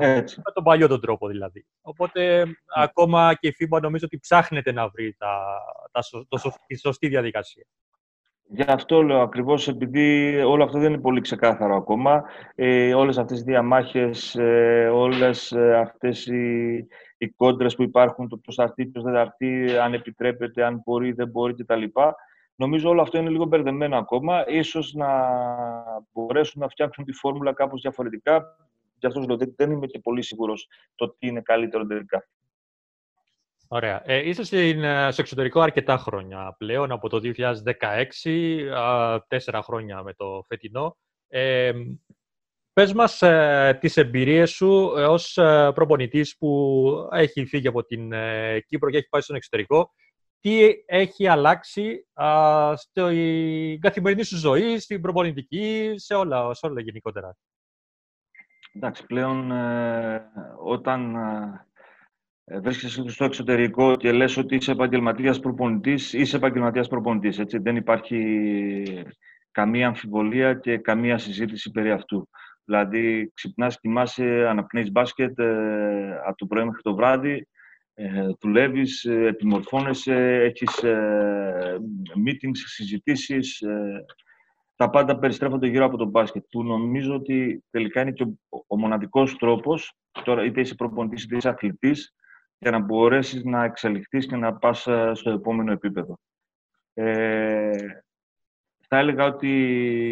Έτσι. Με τον παλιό τον τρόπο δηλαδή. Οπότε, ακόμα και η FIBA νομίζω ότι ψάχνεται να βρει τα, τα, το, τη σωστή διαδικασία. Γι' αυτό λέω ακριβώς επειδή όλο αυτό δεν είναι πολύ ξεκάθαρο ακόμα. Ε, όλες αυτές οι διαμάχες, ε, όλες ε, αυτές οι, οι κόντρες που υπάρχουν, το ποιος θα έρθει, ποιος δεν θα έρθει, αν επιτρέπεται, αν μπορεί, δεν μπορεί κτλ. Νομίζω όλο αυτό είναι λίγο μπερδεμένο ακόμα. Ίσως να μπορέσουν να φτιάξουν τη φόρμουλα κάπως διαφορετικά. Γι' αυτό λέω, δεν είμαι και πολύ σίγουρος το τι είναι καλύτερο τελικά. Ωραία. Ε, είσαι στην, ε, στο εξωτερικό αρκετά χρόνια πλέον, από το 2016, τέσσερα χρόνια με το φετινό. Ε, πες μας ε, τις εμπειρίες σου ως ε, προπονητής που έχει φύγει από την ε, Κύπρο και έχει πάει στον εξωτερικό. Τι έχει αλλάξει α, στην καθημερινή σου ζωή, στην προπονητική, σε όλα, σε όλα γενικότερα; Εντάξει, πλέον όταν ε, βρίσκεσαι στο εξωτερικό και λες ότι είσαι επαγγελματίας προπονητής, είσαι επαγγελματίας προπονητής. Έτσι. Δεν υπάρχει καμία αμφιβολία και καμία συζήτηση περί αυτού. Δηλαδή, ξυπνάς, κοιμάσαι, αναπνέεις μπάσκετ ε, από το πρωί μέχρι το βράδυ, ε, δουλεύεις, ε, επιμορφώνεσαι, έχεις ε, meetings, συζητήσεις, ε, τα πάντα περιστρέφονται γύρω από το μπάσκετ, που νομίζω ότι τελικά είναι και ο, ο μοναδικός τρόπος, τώρα είτε είσαι προπονητής είτε είσαι αθλητής, για να μπορέσεις να εξελιχθείς και να πας ε, στο επόμενο επίπεδο. Ε, θα έλεγα ότι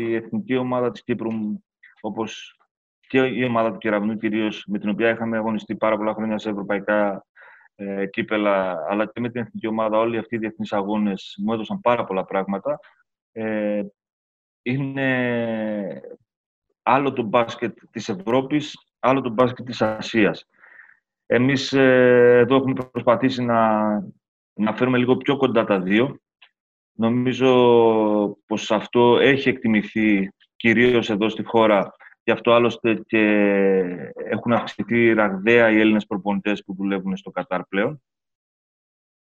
η εθνική ομάδα της Κύπρου, όπως και η ομάδα του Κεραυνού κυρίως, με την οποία είχαμε αγωνιστεί πάρα πολλά χρόνια σε ευρωπαϊκά ε, κύπελα, αλλά και με την εθνική ομάδα, όλοι αυτοί οι διεθνείς αγώνες μου έδωσαν πάρα πολλά πράγματα. Ε, είναι άλλο το μπάσκετ της Ευρώπης, άλλο το μπάσκετ της Ασίας. Εμείς ε, εδώ έχουμε προσπαθήσει να, να φέρουμε λίγο πιο κοντά τα δύο. Νομίζω πως αυτό έχει εκτιμηθεί κυρίως εδώ στη χώρα. Γι' αυτό άλλωστε και έχουν αυξηθεί ραγδαία οι Έλληνες προπονητές που δουλεύουν στο Κατάρ πλέον.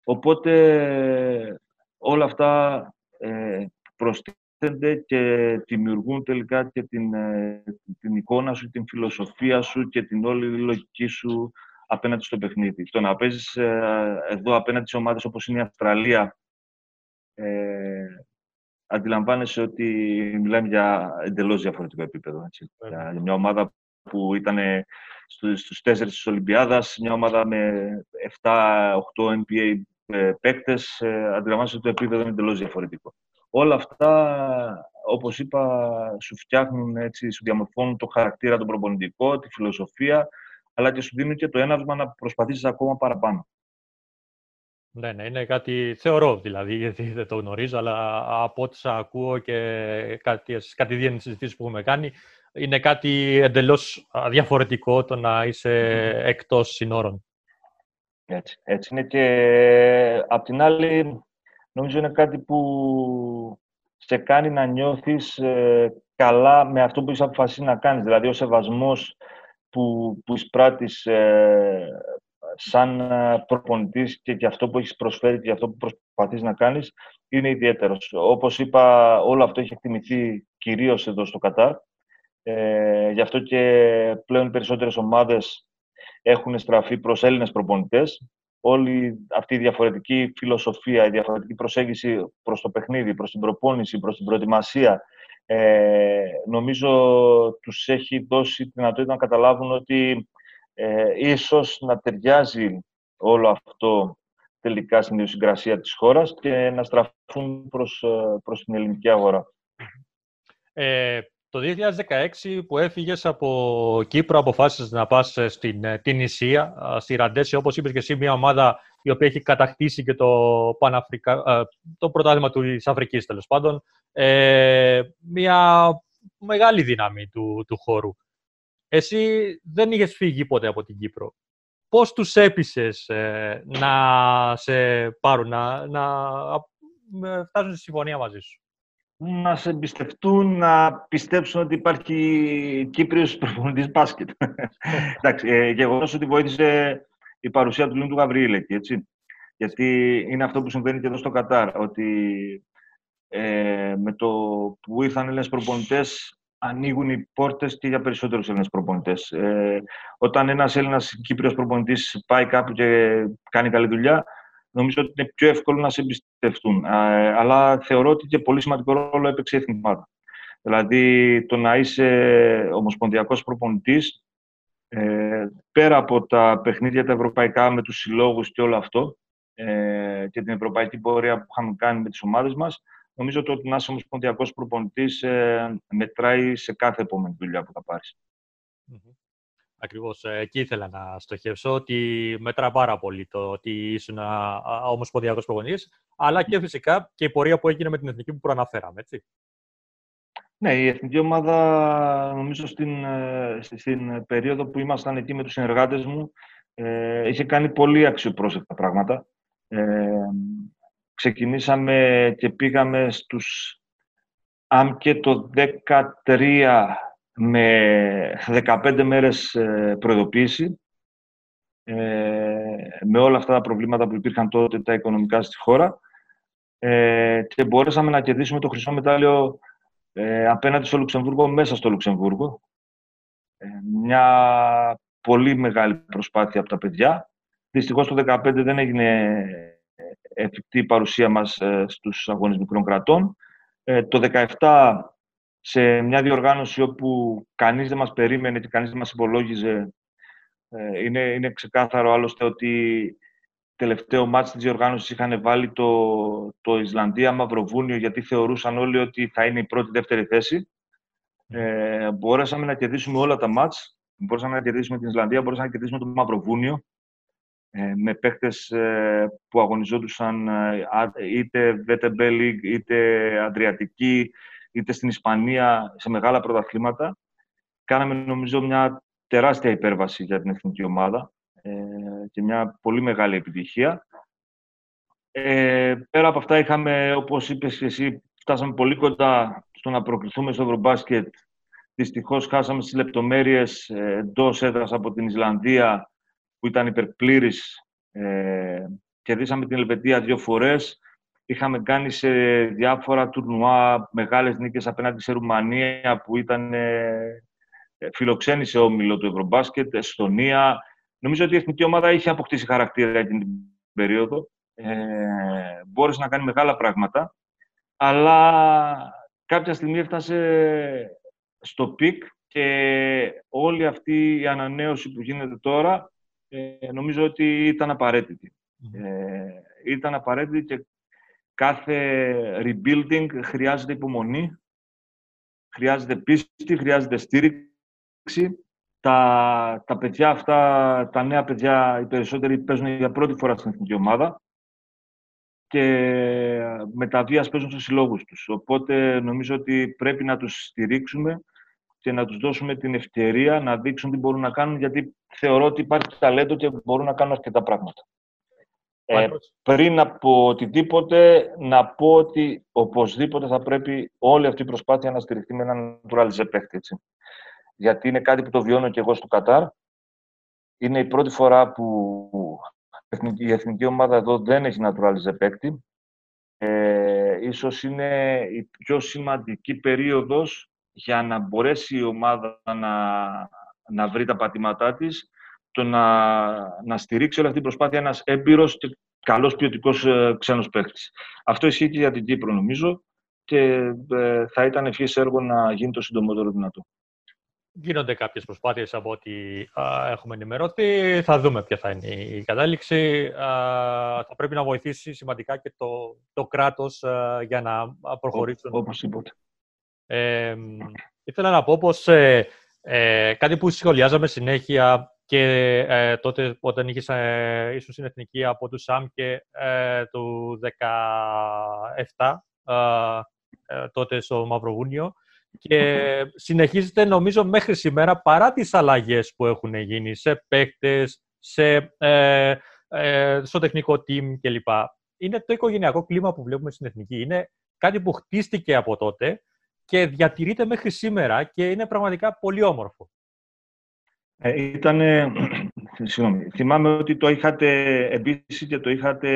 Οπότε όλα αυτά ε, προστίθενται και δημιουργούν τελικά και την, ε, την εικόνα σου, την φιλοσοφία σου και την όλη λογική σου απέναντι στο παιχνίδι. Το να παίζεις ε, εδώ απέναντι σε ομάδες όπως είναι η Αυστραλία, ε, αντιλαμβάνεσαι ότι μιλάμε για εντελώς διαφορετικό επίπεδο. Έτσι. Για μια ομάδα που ήταν στους τέσσερις της Ολυμπιάδας, μια ομάδα με 7-8 NBA ε, παίκτες, ε, αντιλαμβάνεσαι ότι το επίπεδο είναι εντελώς διαφορετικό. Όλα αυτά, όπως είπα, σου φτιάχνουν, έτσι, σου διαμορφώνουν το χαρακτήρα, τον προπονητικό, τη φιλοσοφία αλλά και σου δίνουν και το έναυσμα να προσπαθήσεις ακόμα παραπάνω. Ναι, ναι, είναι κάτι, θεωρώ δηλαδή, γιατί δεν το γνωρίζω, αλλά από ό,τι ακούω και κάτι, κάτι συζητήσεις που έχουμε κάνει, είναι κάτι εντελώς διαφορετικό το να είσαι εκτός συνόρων. Έτσι, έτσι είναι και απ' την άλλη νομίζω είναι κάτι που σε κάνει να νιώθεις ε, καλά με αυτό που είσαι αποφασίσει να κάνεις. Δηλαδή ο σεβασμός που, που εισπράττεις ε, σαν ε, προπονητής και για αυτό που έχεις προσφέρει και για αυτό που προσπαθείς να κάνεις είναι ιδιαίτερος. Όπως είπα, όλο αυτό έχει εκτιμηθεί κυρίως εδώ στο Κατάρ. Ε, γι' αυτό και πλέον οι περισσότερες ομάδες έχουν στραφεί προς Έλληνες προπονητές. Όλη αυτή η διαφορετική φιλοσοφία, η διαφορετική προσέγγιση προς το παιχνίδι, προς την προπόνηση, προς την προετοιμασία, ε, νομίζω τους έχει δώσει τη δυνατότητα να καταλάβουν ότι ε, ίσως να ταιριάζει όλο αυτό τελικά στην ιδιοσυγκρασία της χώρας και να στραφούν προς, ε, προς την ελληνική αγορά. Ε, το 2016 που έφυγες από Κύπρο, αποφάσισες να πας στην ε, την Ισία, στη Ραντέση, όπως είπες και εσύ, μια ομάδα η οποία έχει κατακτήσει και το, Παναφρικα... το πρωτάθλημα της Αφρικής, τέλος πάντων. Ε, μια μεγάλη δύναμη του, του χώρου. Εσύ δεν είχες φύγει ποτέ από την Κύπρο. Πώς τους έπεισες ε, να σε πάρουν, να, να φτάσουν στη συμφωνία μαζί σου; Να σε εμπιστευτούν, να πιστέψουν ότι υπάρχει Κύπριος προπονητής μπάσκετ. (laughs) Εντάξει, ε, γεγονός ότι βοήθησε η παρουσία του Λίνου του έτσι. Γιατί είναι αυτό που συμβαίνει και εδώ στο Κατάρ, ότι ε, με το που ήρθαν Έλληνες προπονητές ανοίγουν οι πόρτες και για περισσότερους Έλληνες προπονητές. Ε, όταν ένας Έλληνας Κύπριος προπονητής πάει κάπου και κάνει καλή δουλειά, νομίζω ότι είναι πιο εύκολο να σε εμπιστευτούν. Ε, αλλά θεωρώ ότι και πολύ σημαντικό ρόλο έπαιξε η εθνική ομάδα. Δηλαδή, το να είσαι ομοσπονδιακός προπονητής, ε, πέρα από τα παιχνίδια τα ευρωπαϊκά με τους συλλόγους και όλο αυτό, ε, και την ευρωπαϊκή πορεία που είχαμε κάνει με τις ομάδες μας, νομίζω ότι να είσαι ομοσπονδιακός προπονητής ε, μετράει σε κάθε επόμενη δουλειά που θα πάρεις. Ακριβώς. Ε, εκεί ήθελα να στοχεύσω ότι μετρά πάρα πολύ το ότι ήσουν ομοσπονδιακός προπονητής, αλλά και φυσικά και η πορεία που έγινε με την εθνική που προαναφέραμε, έτσι. Ναι, η εθνική ομάδα, νομίζω, στην, ε, στην περίοδο που ήμασταν εκεί με τους συνεργάτες μου, ε, είχε κάνει πολύ αξιοπρόσεκτα πράγματα. Ε, ξεκινήσαμε και πήγαμε στους αν και το 13 με 15 μέρες ε, προειδοποίηση ε, με όλα αυτά τα προβλήματα που υπήρχαν τότε τα οικονομικά στη χώρα ε, και μπορέσαμε να κερδίσουμε το χρυσό μετάλλιο ε, απέναντι στο Λουξεμβούργο, μέσα στο Λουξεμβούργο. Ε, μια πολύ μεγάλη προσπάθεια από τα παιδιά. Δυστυχώς το 2015 δεν έγινε εφικτή η παρουσία μας ε, στους αγώνες μικρών κρατών. Ε, το 2017 σε μια διοργάνωση όπου κανείς δεν μας περίμενε και κανείς δεν μας υπολόγιζε ε, είναι, είναι ξεκάθαρο άλλωστε ότι τελευταίο μάτς της διοργάνωσης είχαν βάλει το, το Ισλανδία-Μαυροβούνιο γιατί θεωρούσαν όλοι ότι θα είναι η πρώτη-δεύτερη θέση. Ε, μπορέσαμε να κερδίσουμε όλα τα μάτς. Μπορέσαμε να κερδίσουμε την Ισλανδία, μπορέσαμε να κερδίσουμε το Μαυροβούνιο ε, με παίχτες ε, που αγωνιζόντουσαν ε, είτε VTB League, είτε Αδριατική, είτε στην Ισπανία, σε μεγάλα πρωταθλήματα. Κάναμε, νομίζω, μια τεράστια υπέρβαση για την εθνική ομάδα ε, και μια πολύ μεγάλη επιτυχία. Ε, πέρα από αυτά είχαμε, όπως είπες και εσύ, φτάσαμε πολύ κοντά στο να προκριθούμε στο Ευρωμπάσκετ. Δυστυχώς χάσαμε στις λεπτομέρειες ε, εντός έδρας από την Ισλανδία που ήταν υπερπλήρης. Ε, κερδίσαμε την Ελβετία δύο φορές. Είχαμε κάνει σε διάφορα τουρνουά μεγάλες νίκες απέναντι σε Ρουμανία που ήταν ε, φιλοξένησε όμιλο του Ευρωμπάσκετ, Εστονία, Νομίζω ότι η εθνική ομάδα είχε αποκτήσει χαρακτήρα εκείνη την περίοδο. Ε, μπόρεσε να κάνει μεγάλα πράγματα. Αλλά κάποια στιγμή έφτασε στο peak και όλη αυτή η ανανέωση που γίνεται τώρα ε, νομίζω ότι ήταν απαραίτητη. Ε, ήταν απαραίτητη και κάθε rebuilding χρειάζεται υπομονή, χρειάζεται πίστη, χρειάζεται στήριξη τα, τα παιδιά αυτά, τα νέα παιδιά, οι περισσότεροι παίζουν για πρώτη φορά στην εθνική ομάδα και με τα βίας παίζουν στους συλλόγους τους. Οπότε νομίζω ότι πρέπει να τους στηρίξουμε και να τους δώσουμε την ευκαιρία να δείξουν τι μπορούν να κάνουν, γιατί θεωρώ ότι υπάρχει ταλέντο και μπορούν να κάνουν αρκετά πράγματα. Ε, πριν από οτιδήποτε, να πω ότι οπωσδήποτε θα πρέπει όλη αυτή η προσπάθεια να στηριχθεί με έναν naturalize παίχτη γιατί είναι κάτι που το βιώνω και εγώ στο Κατάρ. Είναι η πρώτη φορά που η εθνική ομάδα εδώ δεν έχει naturalize παίκτη. Ε, ίσως είναι η πιο σημαντική περίοδος για να μπορέσει η ομάδα να, να βρει τα πατήματά της, το να, να στηρίξει όλη αυτή την προσπάθεια ένας έμπειρος και καλός ποιοτικός ε, ξένος παίκτης. Αυτό ισχύει και για την Κύπρο, νομίζω, και ε, θα ήταν ευχής έργο να γίνει το συντομότερο δυνατό. Γίνονται κάποιες προσπάθειες από ό,τι έχουμε ενημερωθεί. Θα δούμε ποια θα είναι η κατάληξη. θα πρέπει να βοηθήσει σημαντικά και το, το κράτος για να προχωρήσουν. Όπως είπατε. Ε, ήθελα να πω πως ε, ε, κάτι που σχολιάζαμε συνέχεια και ε, τότε όταν είχες ε, ίσως στην Εθνική από τους ΣΑΜ και ε, του 17 τότε στο Μαυροβούνιο και συνεχίζεται νομίζω μέχρι σήμερα παρά τις αλλαγές που έχουν γίνει σε παίκτες, σε, ε, ε, στο τεχνικό team κλπ. Είναι το οικογενειακό κλίμα που βλέπουμε στην Εθνική. Είναι κάτι που χτίστηκε από τότε και διατηρείται μέχρι σήμερα και είναι πραγματικά πολύ όμορφο. Ε, ήτανε, (clears throat) συγγνώμη, θυμάμαι ότι το είχατε εμπίσει και το είχατε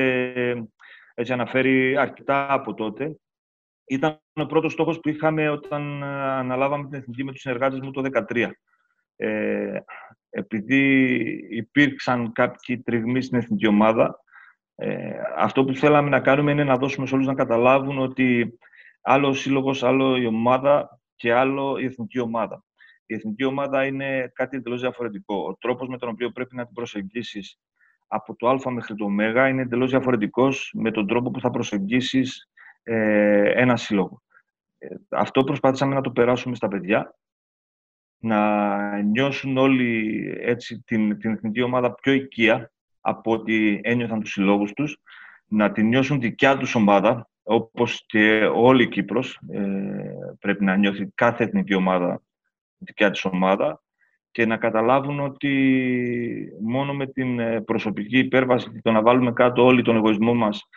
έτσι αναφέρει αρκετά από τότε ήταν ο πρώτος στόχος που είχαμε όταν ε, αναλάβαμε την εθνική με τους συνεργάτες μου το 2013. Ε, επειδή υπήρξαν κάποιοι τριγμοί στην εθνική ομάδα, Ε, αυτό που θέλαμε να κάνουμε είναι να δώσουμε σε όλους να καταλάβουν ότι άλλο ο σύλλογος, άλλο η ομάδα και άλλο η εθνική ομάδα. Η εθνική ομάδα είναι κάτι εντελώς διαφορετικό. Ο τρόπος με τον οποίο πρέπει να την προσεγγίσεις από το α μέχρι το ω είναι εντελώς διαφορετικός με τον τρόπο που θα προσεγγίσεις ε, ένα σύλλογο. Ε, αυτό προσπαθήσαμε να το περάσουμε στα παιδιά, να νιώσουν όλοι έτσι, την, την εθνική ομάδα πιο οικία από ό,τι ένιωθαν τους συλλόγους τους, να την νιώσουν δικιά τους ομάδα, όπως και όλη η Κύπρος ε, πρέπει να νιώθει κάθε εθνική ομάδα δικιά της ομάδα και να καταλάβουν ότι μόνο με την ε, προσωπική υπέρβαση και το να βάλουμε κάτω όλοι τον εγωισμό μας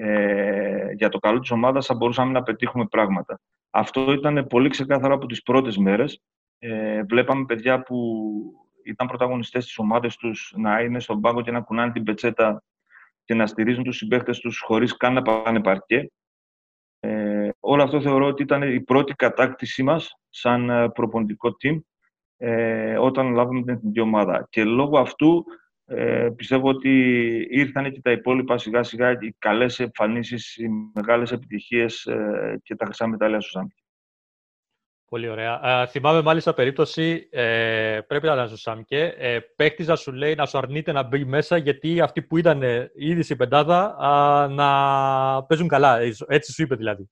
ε, για το καλό της ομάδας θα μπορούσαμε να πετύχουμε πράγματα. Αυτό ήταν πολύ ξεκάθαρο από τις πρώτες μέρες. Ε, βλέπαμε παιδιά που ήταν πρωταγωνιστές στις ομάδες τους να είναι στον πάγκο και να κουνάνε την πετσέτα και να στηρίζουν τους συμπαίχτες τους χωρίς καν να πάνε παρκέ. Ε, όλο αυτό θεωρώ ότι ήταν η πρώτη κατάκτησή μας σαν ε, προπονητικό team ε, όταν λάβουμε την εθνική ομάδα. Και λόγω αυτού ε, πιστεύω ότι ήρθαν και τα υπόλοιπα σιγά σιγά οι καλές εμφανίσεις, οι μεγάλες επιτυχίες ε, και τα χρυσά μετάλλια στο Σάμκι. Πολύ ωραία. Ε, θυμάμαι μάλιστα περίπτωση, ε, πρέπει να ήταν στο Σάμκε, ε, παίχτης να σου λέει να σου αρνείται να μπει μέσα γιατί αυτοί που ήταν ήδη στην πεντάδα να παίζουν καλά. Έτσι σου είπε δηλαδή.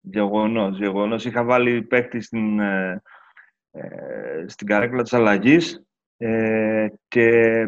Γεγονός, γεγονός. Είχα βάλει παίχτη στην, ε, στην καρέκλα της αλλαγής και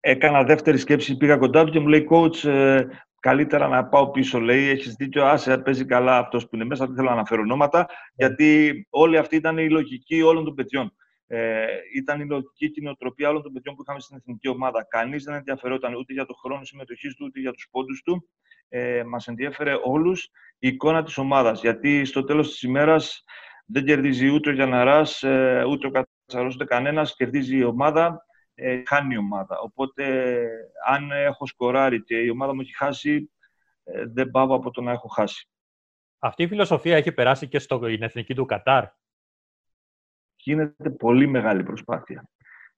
έκανα δεύτερη σκέψη, πήγα κοντά του και μου λέει coach, ε, καλύτερα να πάω πίσω. Λέει, έχεις δίκιο, άσε, παίζει καλά αυτός που είναι μέσα, δεν θέλω να αναφέρω ονόματα, γιατί όλη αυτή ήταν η λογική όλων των παιδιών. Ε, ήταν η λογική κοινοτροπία όλων των παιδιών που είχαμε στην εθνική ομάδα. Κανείς δεν ενδιαφερόταν ούτε για το χρόνο συμμετοχής του, ούτε για τους πόντους του. Ε, Μας ενδιαφέρε όλους η εικόνα της ομάδας. Γιατί στο τέλος της ημέρας δεν κερδίζει ούτε ο Γιαναρά, ε, ούτε ο Κατσαρός, ούτε κανένας. Κερδίζει η ομάδα ε, χάνει η ομάδα. Οπότε, αν έχω σκοράρει και η ομάδα μου έχει χάσει, ε, δεν πάω από το να έχω χάσει. Αυτή η φιλοσοφία έχει περάσει και στην εθνική του Κατάρ. Γίνεται πολύ μεγάλη προσπάθεια.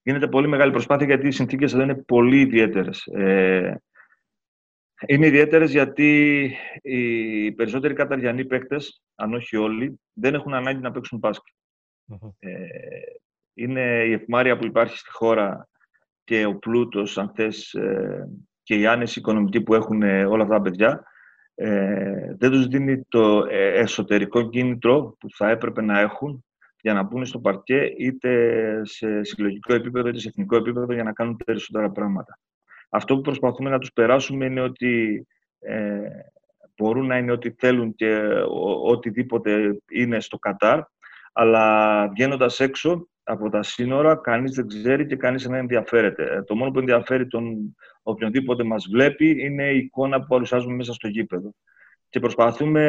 Γίνεται πολύ μεγάλη προσπάθεια γιατί οι συνθήκες εδώ είναι πολύ ιδιαίτερες. Ε, είναι ιδιαίτερες γιατί οι περισσότεροι καταριανοί παίκτες, αν όχι όλοι, δεν έχουν ανάγκη να παίξουν Ε, είναι η ευμάρεια που υπάρχει στη χώρα και ο πλούτος, αν θες, ε, και η άνεση οικονομική που έχουν ε, όλα αυτά τα παιδιά, ε, δεν τους δίνει το εσωτερικό κίνητρο που θα έπρεπε να έχουν για να μπουν στο παρκέ είτε σε συλλογικό επίπεδο είτε σε εθνικό επίπεδο για να κάνουν περισσότερα πράγματα. Αυτό που προσπαθούμε να τους περάσουμε είναι ότι ε, μπορούν να είναι ό,τι θέλουν και οτιδήποτε είναι στο Κατάρ, αλλά βγαίνοντας έξω από τα σύνορα, κανείς δεν ξέρει και κανείς δεν ενδιαφέρεται. Ε, το μόνο που ενδιαφέρει τον οποιονδήποτε μας βλέπει είναι η εικόνα που παρουσιάζουμε μέσα στο γήπεδο. Και προσπαθούμε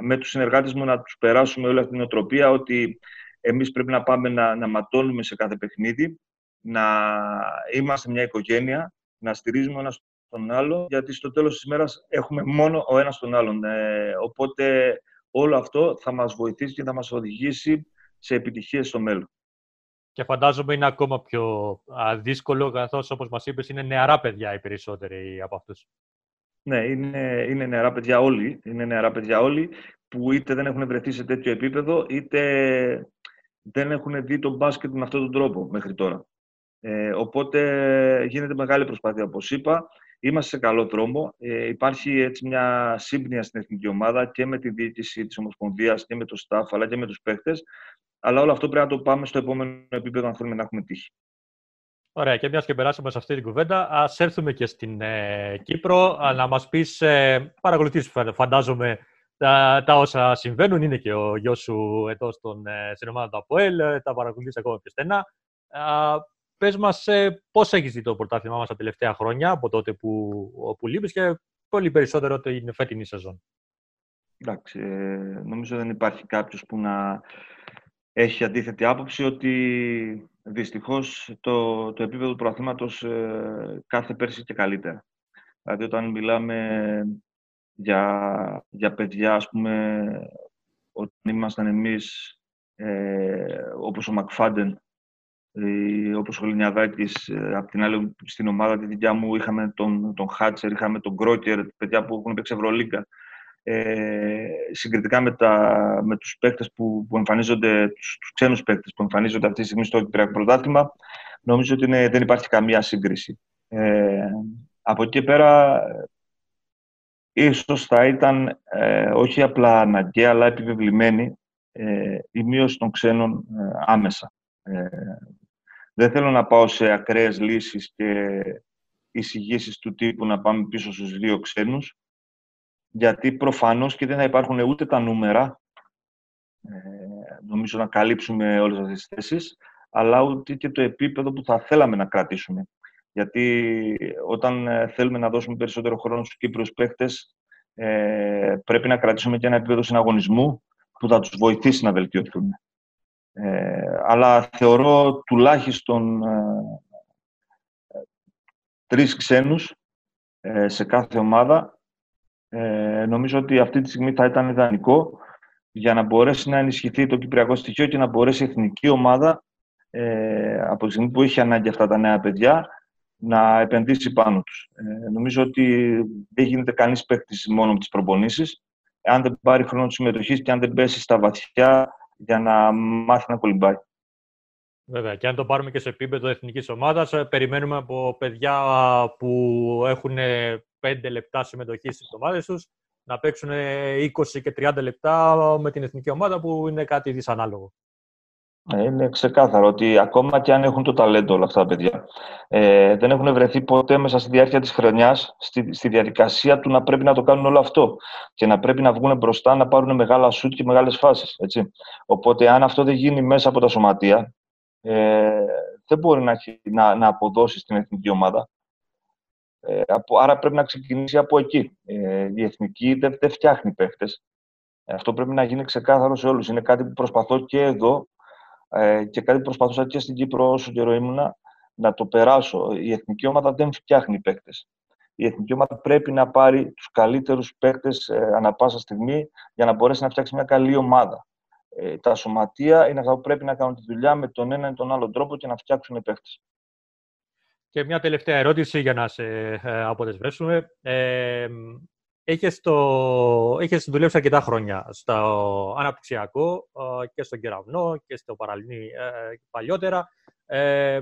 με τους συνεργάτες μου να τους περάσουμε όλη αυτή την οτροπία ότι εμείς πρέπει να πάμε να, να ματώνουμε σε κάθε παιχνίδι, να είμαστε μια οικογένεια, να στηρίζουμε ένας τον άλλο, γιατί στο τέλος της ημέρας έχουμε μόνο ο ένας τον άλλον. Ε, οπότε όλο αυτό θα μας βοηθήσει και θα μας οδηγήσει σε επιτυχίες στο μέλλον. Και φαντάζομαι είναι ακόμα πιο δύσκολο, καθώς όπως μας είπες είναι νεαρά παιδιά οι περισσότεροι από αυτούς. Ναι, είναι, είναι νεαρά παιδιά όλοι. Είναι νεαρά παιδιά όλοι που είτε δεν έχουν βρεθεί σε τέτοιο επίπεδο, είτε δεν έχουν δει τον μπάσκετ με αυτόν τον τρόπο μέχρι τώρα. Ε, οπότε γίνεται μεγάλη προσπάθεια, όπως είπα. Είμαστε σε καλό δρόμο. Ε, υπάρχει έτσι μια σύμπνοια στην εθνική ομάδα και με τη διοίκηση της Ομοσπονδίας και με το staff αλλά και με τους παίχτες αλλά όλο αυτό πρέπει να το πάμε στο επόμενο επίπεδο αν θέλουμε να έχουμε τύχη. Ωραία, και μιας και περάσαμε σε αυτή την κουβέντα, ας έρθουμε και στην ε, Κύπρο να μας πεις, ε, παρακολουθείς φαντάζομαι τα, τα, όσα συμβαίνουν. Είναι και ο γιος σου εδώ στον, ε, στην ομάδα του ΑΠΟΕΛ, ε, τα παρακολουθείς ακόμα πιο στενά. Πες μας, ε, πώς έχεις δει το πρωτάθλημά μας τα τελευταία χρόνια, από τότε που, που λείπεις και πολύ περισσότερο την φετινή σεζόν; Εντάξει, ε, νομίζω δεν υπάρχει κάποιος που να έχει αντίθετη άποψη ότι δυστυχώς το, το επίπεδο του προαθήματος ε, κάθε πέρσι και καλύτερα. Δηλαδή όταν μιλάμε για, για παιδιά, ας πούμε, όταν ήμασταν εμείς, ε, όπως ο Μακφάντεν, Ε, όπως ο Λινιαδάκης, ε, απ' την άλλη στην ομάδα τη δικιά μου είχαμε τον, τον Χάτσερ, είχαμε τον Γκρόκερ, παιδιά που έχουν παίξει Ευρωλίγκα. Ε, συγκριτικά με, τα, με τους παίκτες που, που εμφανίζονται, τους, τους ξένους παίκτες που εμφανίζονται αυτή τη στιγμή στο Κυπριακό Πρωτάθλημα, νομίζω ότι είναι, δεν υπάρχει καμία σύγκριση. Ε, από εκεί και πέρα, ίσως θα ήταν ε, όχι απλά αναγκαία, αλλά επιβεβλημένη ε, η μείωση των ξένων ε, άμεσα. Ε, δεν θέλω να πάω σε ακραίες λύσεις και εισηγήσεις του τύπου να πάμε πίσω στους δύο ξένους, γιατί προφανώς και δεν θα υπάρχουν ούτε τα νούμερα, ε, νομίζω να καλύψουμε όλες αυτές τις θέσεις, αλλά ούτε και το επίπεδο που θα θέλαμε να κρατήσουμε. Γιατί όταν ε, θέλουμε να δώσουμε περισσότερο χρόνο στους Κύπρους παίχτες, ε, πρέπει να κρατήσουμε και ένα επίπεδο συναγωνισμού που θα τους βοηθήσει να βελτιωθούν. Ε, αλλά θεωρώ τουλάχιστον ε, τρεις ξένους ε, σε κάθε ομάδα. Ε, νομίζω ότι αυτή τη στιγμή θα ήταν ιδανικό για να μπορέσει να ενισχυθεί το κυπριακό στοιχείο και να μπορέσει η εθνική ομάδα ε, από τη στιγμή που έχει ανάγκη αυτά τα νέα παιδιά να επενδύσει πάνω τους. Ε, νομίζω ότι δεν γίνεται κανείς παίκτης μόνος με τις προπονήσεις. Αν δεν πάρει χρόνο συμμετοχής και αν δεν πέσει στα βαθιά για να μάθει να κολυμπάει. Βέβαια, και αν το πάρουμε και σε επίπεδο εθνικής ομάδας, ε, περιμένουμε από παιδιά που έχουν 5 λεπτά συμμετοχής στις ομάδες τους να παίξουν 20 και 30 λεπτά με την εθνική ομάδα που είναι κάτι δυσανάλογο. Ε, είναι ξεκάθαρο ότι ακόμα και αν έχουν το ταλέντο όλα αυτά τα παιδιά, ε, δεν έχουν βρεθεί ποτέ μέσα στη διάρκεια της χρονιάς στη, στη διαδικασία του να πρέπει να το κάνουν όλο αυτό και να πρέπει να βγουν μπροστά, να πάρουν μεγάλα σουτ και μεγάλες φάσεις. Έτσι. Οπότε αν αυτό δεν γίνει μέσα από τα σωματεία, ε, δεν μπορεί να, να, να αποδώσει στην εθνική ομάδα. Ε, άρα πρέπει να ξεκινήσει από εκεί. Ε, η εθνική δεν, δεν φτιάχνει παίχτες. Ε, αυτό πρέπει να γίνει ξεκάθαρο σε όλους. Είναι κάτι που προσπαθώ και εδώ ε, και κάτι που προσπαθούσα και στην Κύπρο όσο καιρό ήμουνα να το περάσω. Η εθνική ομάδα δεν φτιάχνει παίκτες. Η εθνική ομάδα πρέπει να πάρει τους καλύτερους παίκτες ε, ανα πάσα στιγμή για να μπορέσει να φτιάξει μια καλή ομάδα. Ε, τα σωματεία είναι αυτά που πρέπει να κάνουν τη δουλειά με τον ένα ή τον άλλο τρόπο και να φτιάξουν παίκτες. Και μια τελευταία ερώτηση για να σε ε, αποδεσμεύσουμε. Ε, Έχεις, το... Έχεις δουλέψει αρκετά χρόνια στο αναπτυξιακό ε, και στον κεραυνό και στο παραλυνή ε, παλιότερα. Ε,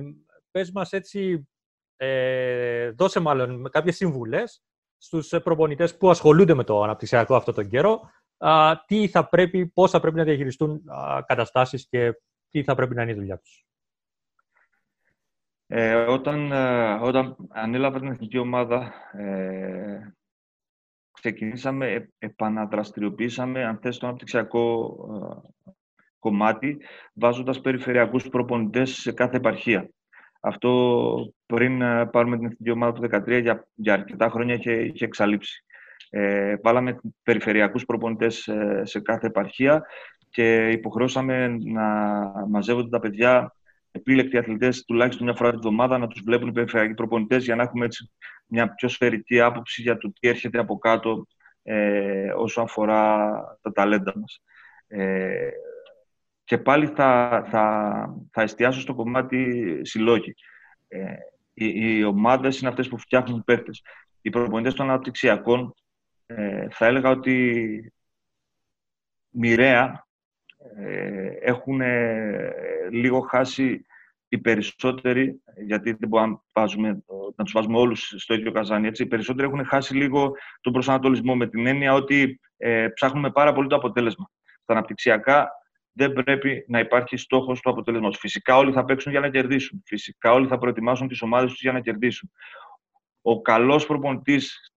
πες μας έτσι, ε, δώσε μάλλον κάποιες συμβουλές στους προπονητές που ασχολούνται με το αναπτυξιακό αυτό τον καιρό, τι θα πρέπει, πώς θα πρέπει να διαχειριστούν καταστάσεις και τι θα πρέπει να είναι η δουλειά τους. Ε, όταν, όταν ανέλαβα την εθνική ομάδα, ε, ξεκινήσαμε, επαναδραστηριοποιήσαμε, αν θες, το αναπτυξιακό ε, κομμάτι, βάζοντας περιφερειακούς προπονητές σε κάθε επαρχία. Αυτό πριν ε, πάρουμε την εθνική ομάδα του 2013, για, για αρκετά χρόνια είχε, είχε εξαλείψει. Ε, βάλαμε περιφερειακούς προπονητές ε, σε κάθε επαρχία και υποχρεώσαμε να μαζεύονται τα παιδιά επίλεκτοι αθλητές τουλάχιστον μια φορά την εβδομάδα να τους βλέπουν οι περιφερειακοί προπονητές για να έχουμε έτσι μια πιο σφαιρική άποψη για το τι έρχεται από κάτω ε, όσο αφορά τα ταλέντα μας. Ε, και πάλι θα, θα, θα εστιάσω στο κομμάτι συλλόγη. Ε, οι, οι ομάδες είναι αυτές που φτιάχνουν παίκτες. Οι προπονητές των αναπτυξιακών ε, θα έλεγα ότι μοιραία ε, έχουν λίγο χάσει οι περισσότεροι, γιατί δεν μπορούμε να, βάζουμε, να τους βάζουμε όλους στο ίδιο καζάνι, έτσι, οι περισσότεροι έχουν χάσει λίγο τον προσανατολισμό με την έννοια ότι ε, ψάχνουμε πάρα πολύ το αποτέλεσμα. Στα αναπτυξιακά δεν πρέπει να υπάρχει στόχος του αποτέλεσμα. Φυσικά όλοι θα παίξουν για να κερδίσουν. Φυσικά όλοι θα προετοιμάσουν τις ομάδες τους για να κερδίσουν. Ο καλός προπονητής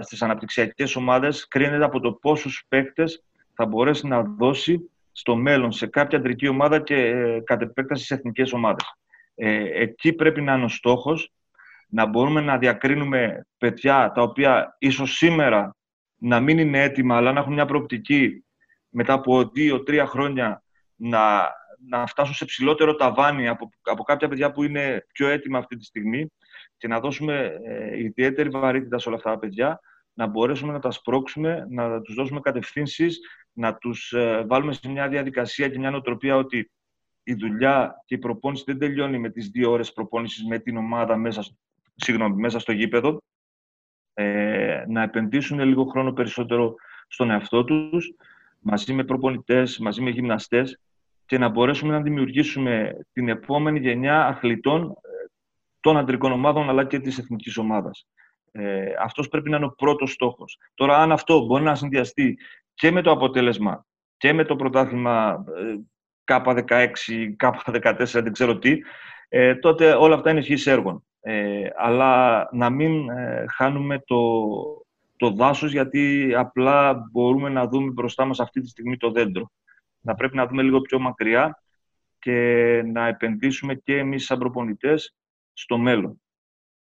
στις αναπτυξιακές ομάδες κρίνεται από το πόσους παίκτες θα μπορέσει να δώσει στο μέλλον σε κάποια αντρική ομάδα και ε, κατ' επέκταση σε εθνικές ομάδες. Ε, εκεί πρέπει να είναι ο στόχος, να μπορούμε να διακρίνουμε παιδιά τα οποία ίσως σήμερα να μην είναι έτοιμα, αλλά να έχουν μια προοπτική μετά από δύο-τρία χρόνια να, να φτάσουν σε ψηλότερο ταβάνι από, από κάποια παιδιά που είναι πιο έτοιμα αυτή τη στιγμή και να δώσουμε ε, ιδιαίτερη βαρύτητα σε όλα αυτά τα παιδιά, να μπορέσουμε να τα σπρώξουμε, να τους δώσουμε κατευθύνσεις να τους ε, βάλουμε σε μια διαδικασία και μια νοοτροπία ότι η δουλειά και η προπόνηση δεν τελειώνει με τις δύο ώρες προπόνησης με την ομάδα μέσα, συγγνώμη, μέσα στο γήπεδο. Ε, να επενδύσουν λίγο χρόνο περισσότερο στον εαυτό τους, μαζί με προπονητές, μαζί με γυμναστές και να μπορέσουμε να δημιουργήσουμε την επόμενη γενιά αθλητών ε, των αντρικών ομάδων αλλά και της εθνικής ομάδας. Ε, αυτός πρέπει να είναι ο πρώτος στόχος. Τώρα, αν αυτό μπορεί να συνδυαστεί και με το αποτέλεσμα και με το πρωτάθλημα K16, K14, δεν ξέρω τι, ε, τότε όλα αυτά είναι ευχής έργων. Ε, αλλά να μην ε, χάνουμε το, το δάσος, γιατί απλά μπορούμε να δούμε μπροστά μας αυτή τη στιγμή το δέντρο. Να πρέπει να δούμε λίγο πιο μακριά και να επενδύσουμε και εμείς σαν προπονητές στο μέλλον.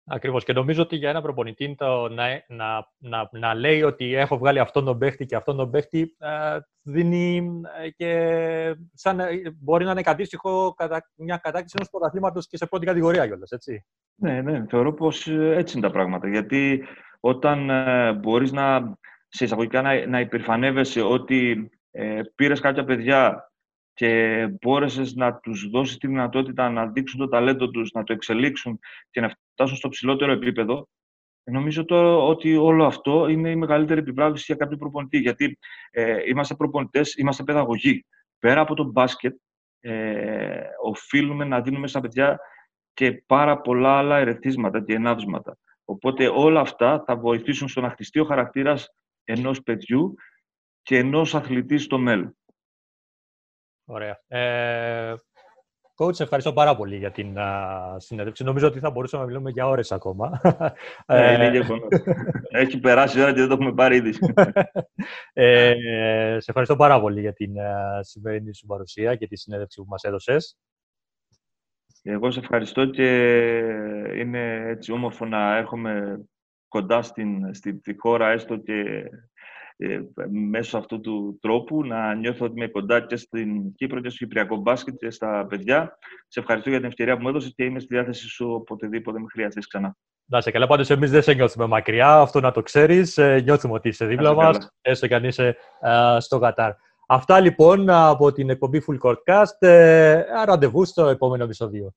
Ακριβώς. Και νομίζω ότι για ένα προπονητή το να, να, να, να λέει ότι έχω βγάλει αυτόν τον παίχτη και αυτόν τον παίχτη ε, δίνει ε, και σαν, ε, μπορεί να είναι αντίστοιχο κατά μια κατάκτηση ενός πρωταθλήματος και σε πρώτη κατηγορία κιόλας, έτσι. Ναι, ναι, θεωρώ πως έτσι είναι τα πράγματα. Γιατί όταν ε, μπορείς να, σε εισαγωγικά να, να υπερφανεύεσαι ότι ε, πήρες κάποια παιδιά και μπόρεσες να τους δώσεις τη δυνατότητα να δείξουν το ταλέντο τους, να το εξελίξουν και να φτάσουν στο ψηλότερο επίπεδο, νομίζω τώρα ότι όλο αυτό είναι η μεγαλύτερη επιβράβευση για κάποιο προπονητή. Γιατί ε, είμαστε προπονητές, είμαστε παιδαγωγοί. Πέρα από το μπάσκετ, ε, οφείλουμε να δίνουμε στα παιδιά και πάρα πολλά άλλα ερεθίσματα και ενάβσματα. Οπότε όλα αυτά θα βοηθήσουν στο να χτιστεί ο χαρακτήρας ενός παιδιού και ενός αθλητή στο μέλλον. Ωραία. Ε, coach, ευχαριστώ πάρα πολύ για την uh, συνέντευξη. Νομίζω ότι θα μπορούσαμε να μιλούμε για ώρες ακόμα. (laughs) Ε, είναι γεγονός. Έχει περάσει η ώρα και δεν το έχουμε πάρει ήδη. (laughs) ε, σε ευχαριστώ πάρα πολύ για την uh, σημερινή σου παρουσία και τη συνέντευξη που μας έδωσες. Εγώ σε ευχαριστώ και είναι έτσι όμορφο να έρχομαι κοντά στην, στην, στη χώρα, έστω και ε, μέσω αυτού του τρόπου να νιώθω ότι είμαι κοντά και στην Κύπρο και στο Κυπριακό μπάσκετ και στα παιδιά. Σε ευχαριστώ για την ευκαιρία που μου έδωσες και είμαι στη διάθεση σου οποτεδήποτε με χρειαστείς ξανά. Να σε καλά, πάντως εμείς δεν σε νιώθουμε μακριά, αυτό να το ξέρεις. Ε, νιώθουμε ότι είσαι δίπλα μας, έστω και αν είσαι uh, στο Κατάρ. Αυτά λοιπόν από την εκπομπή Full Court Cast. Ε, ραντεβού στο επόμενο επεισόδιο.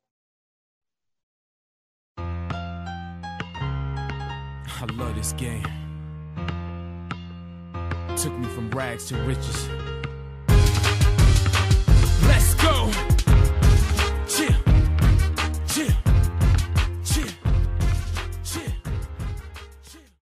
I love this game. Took me from rags to riches.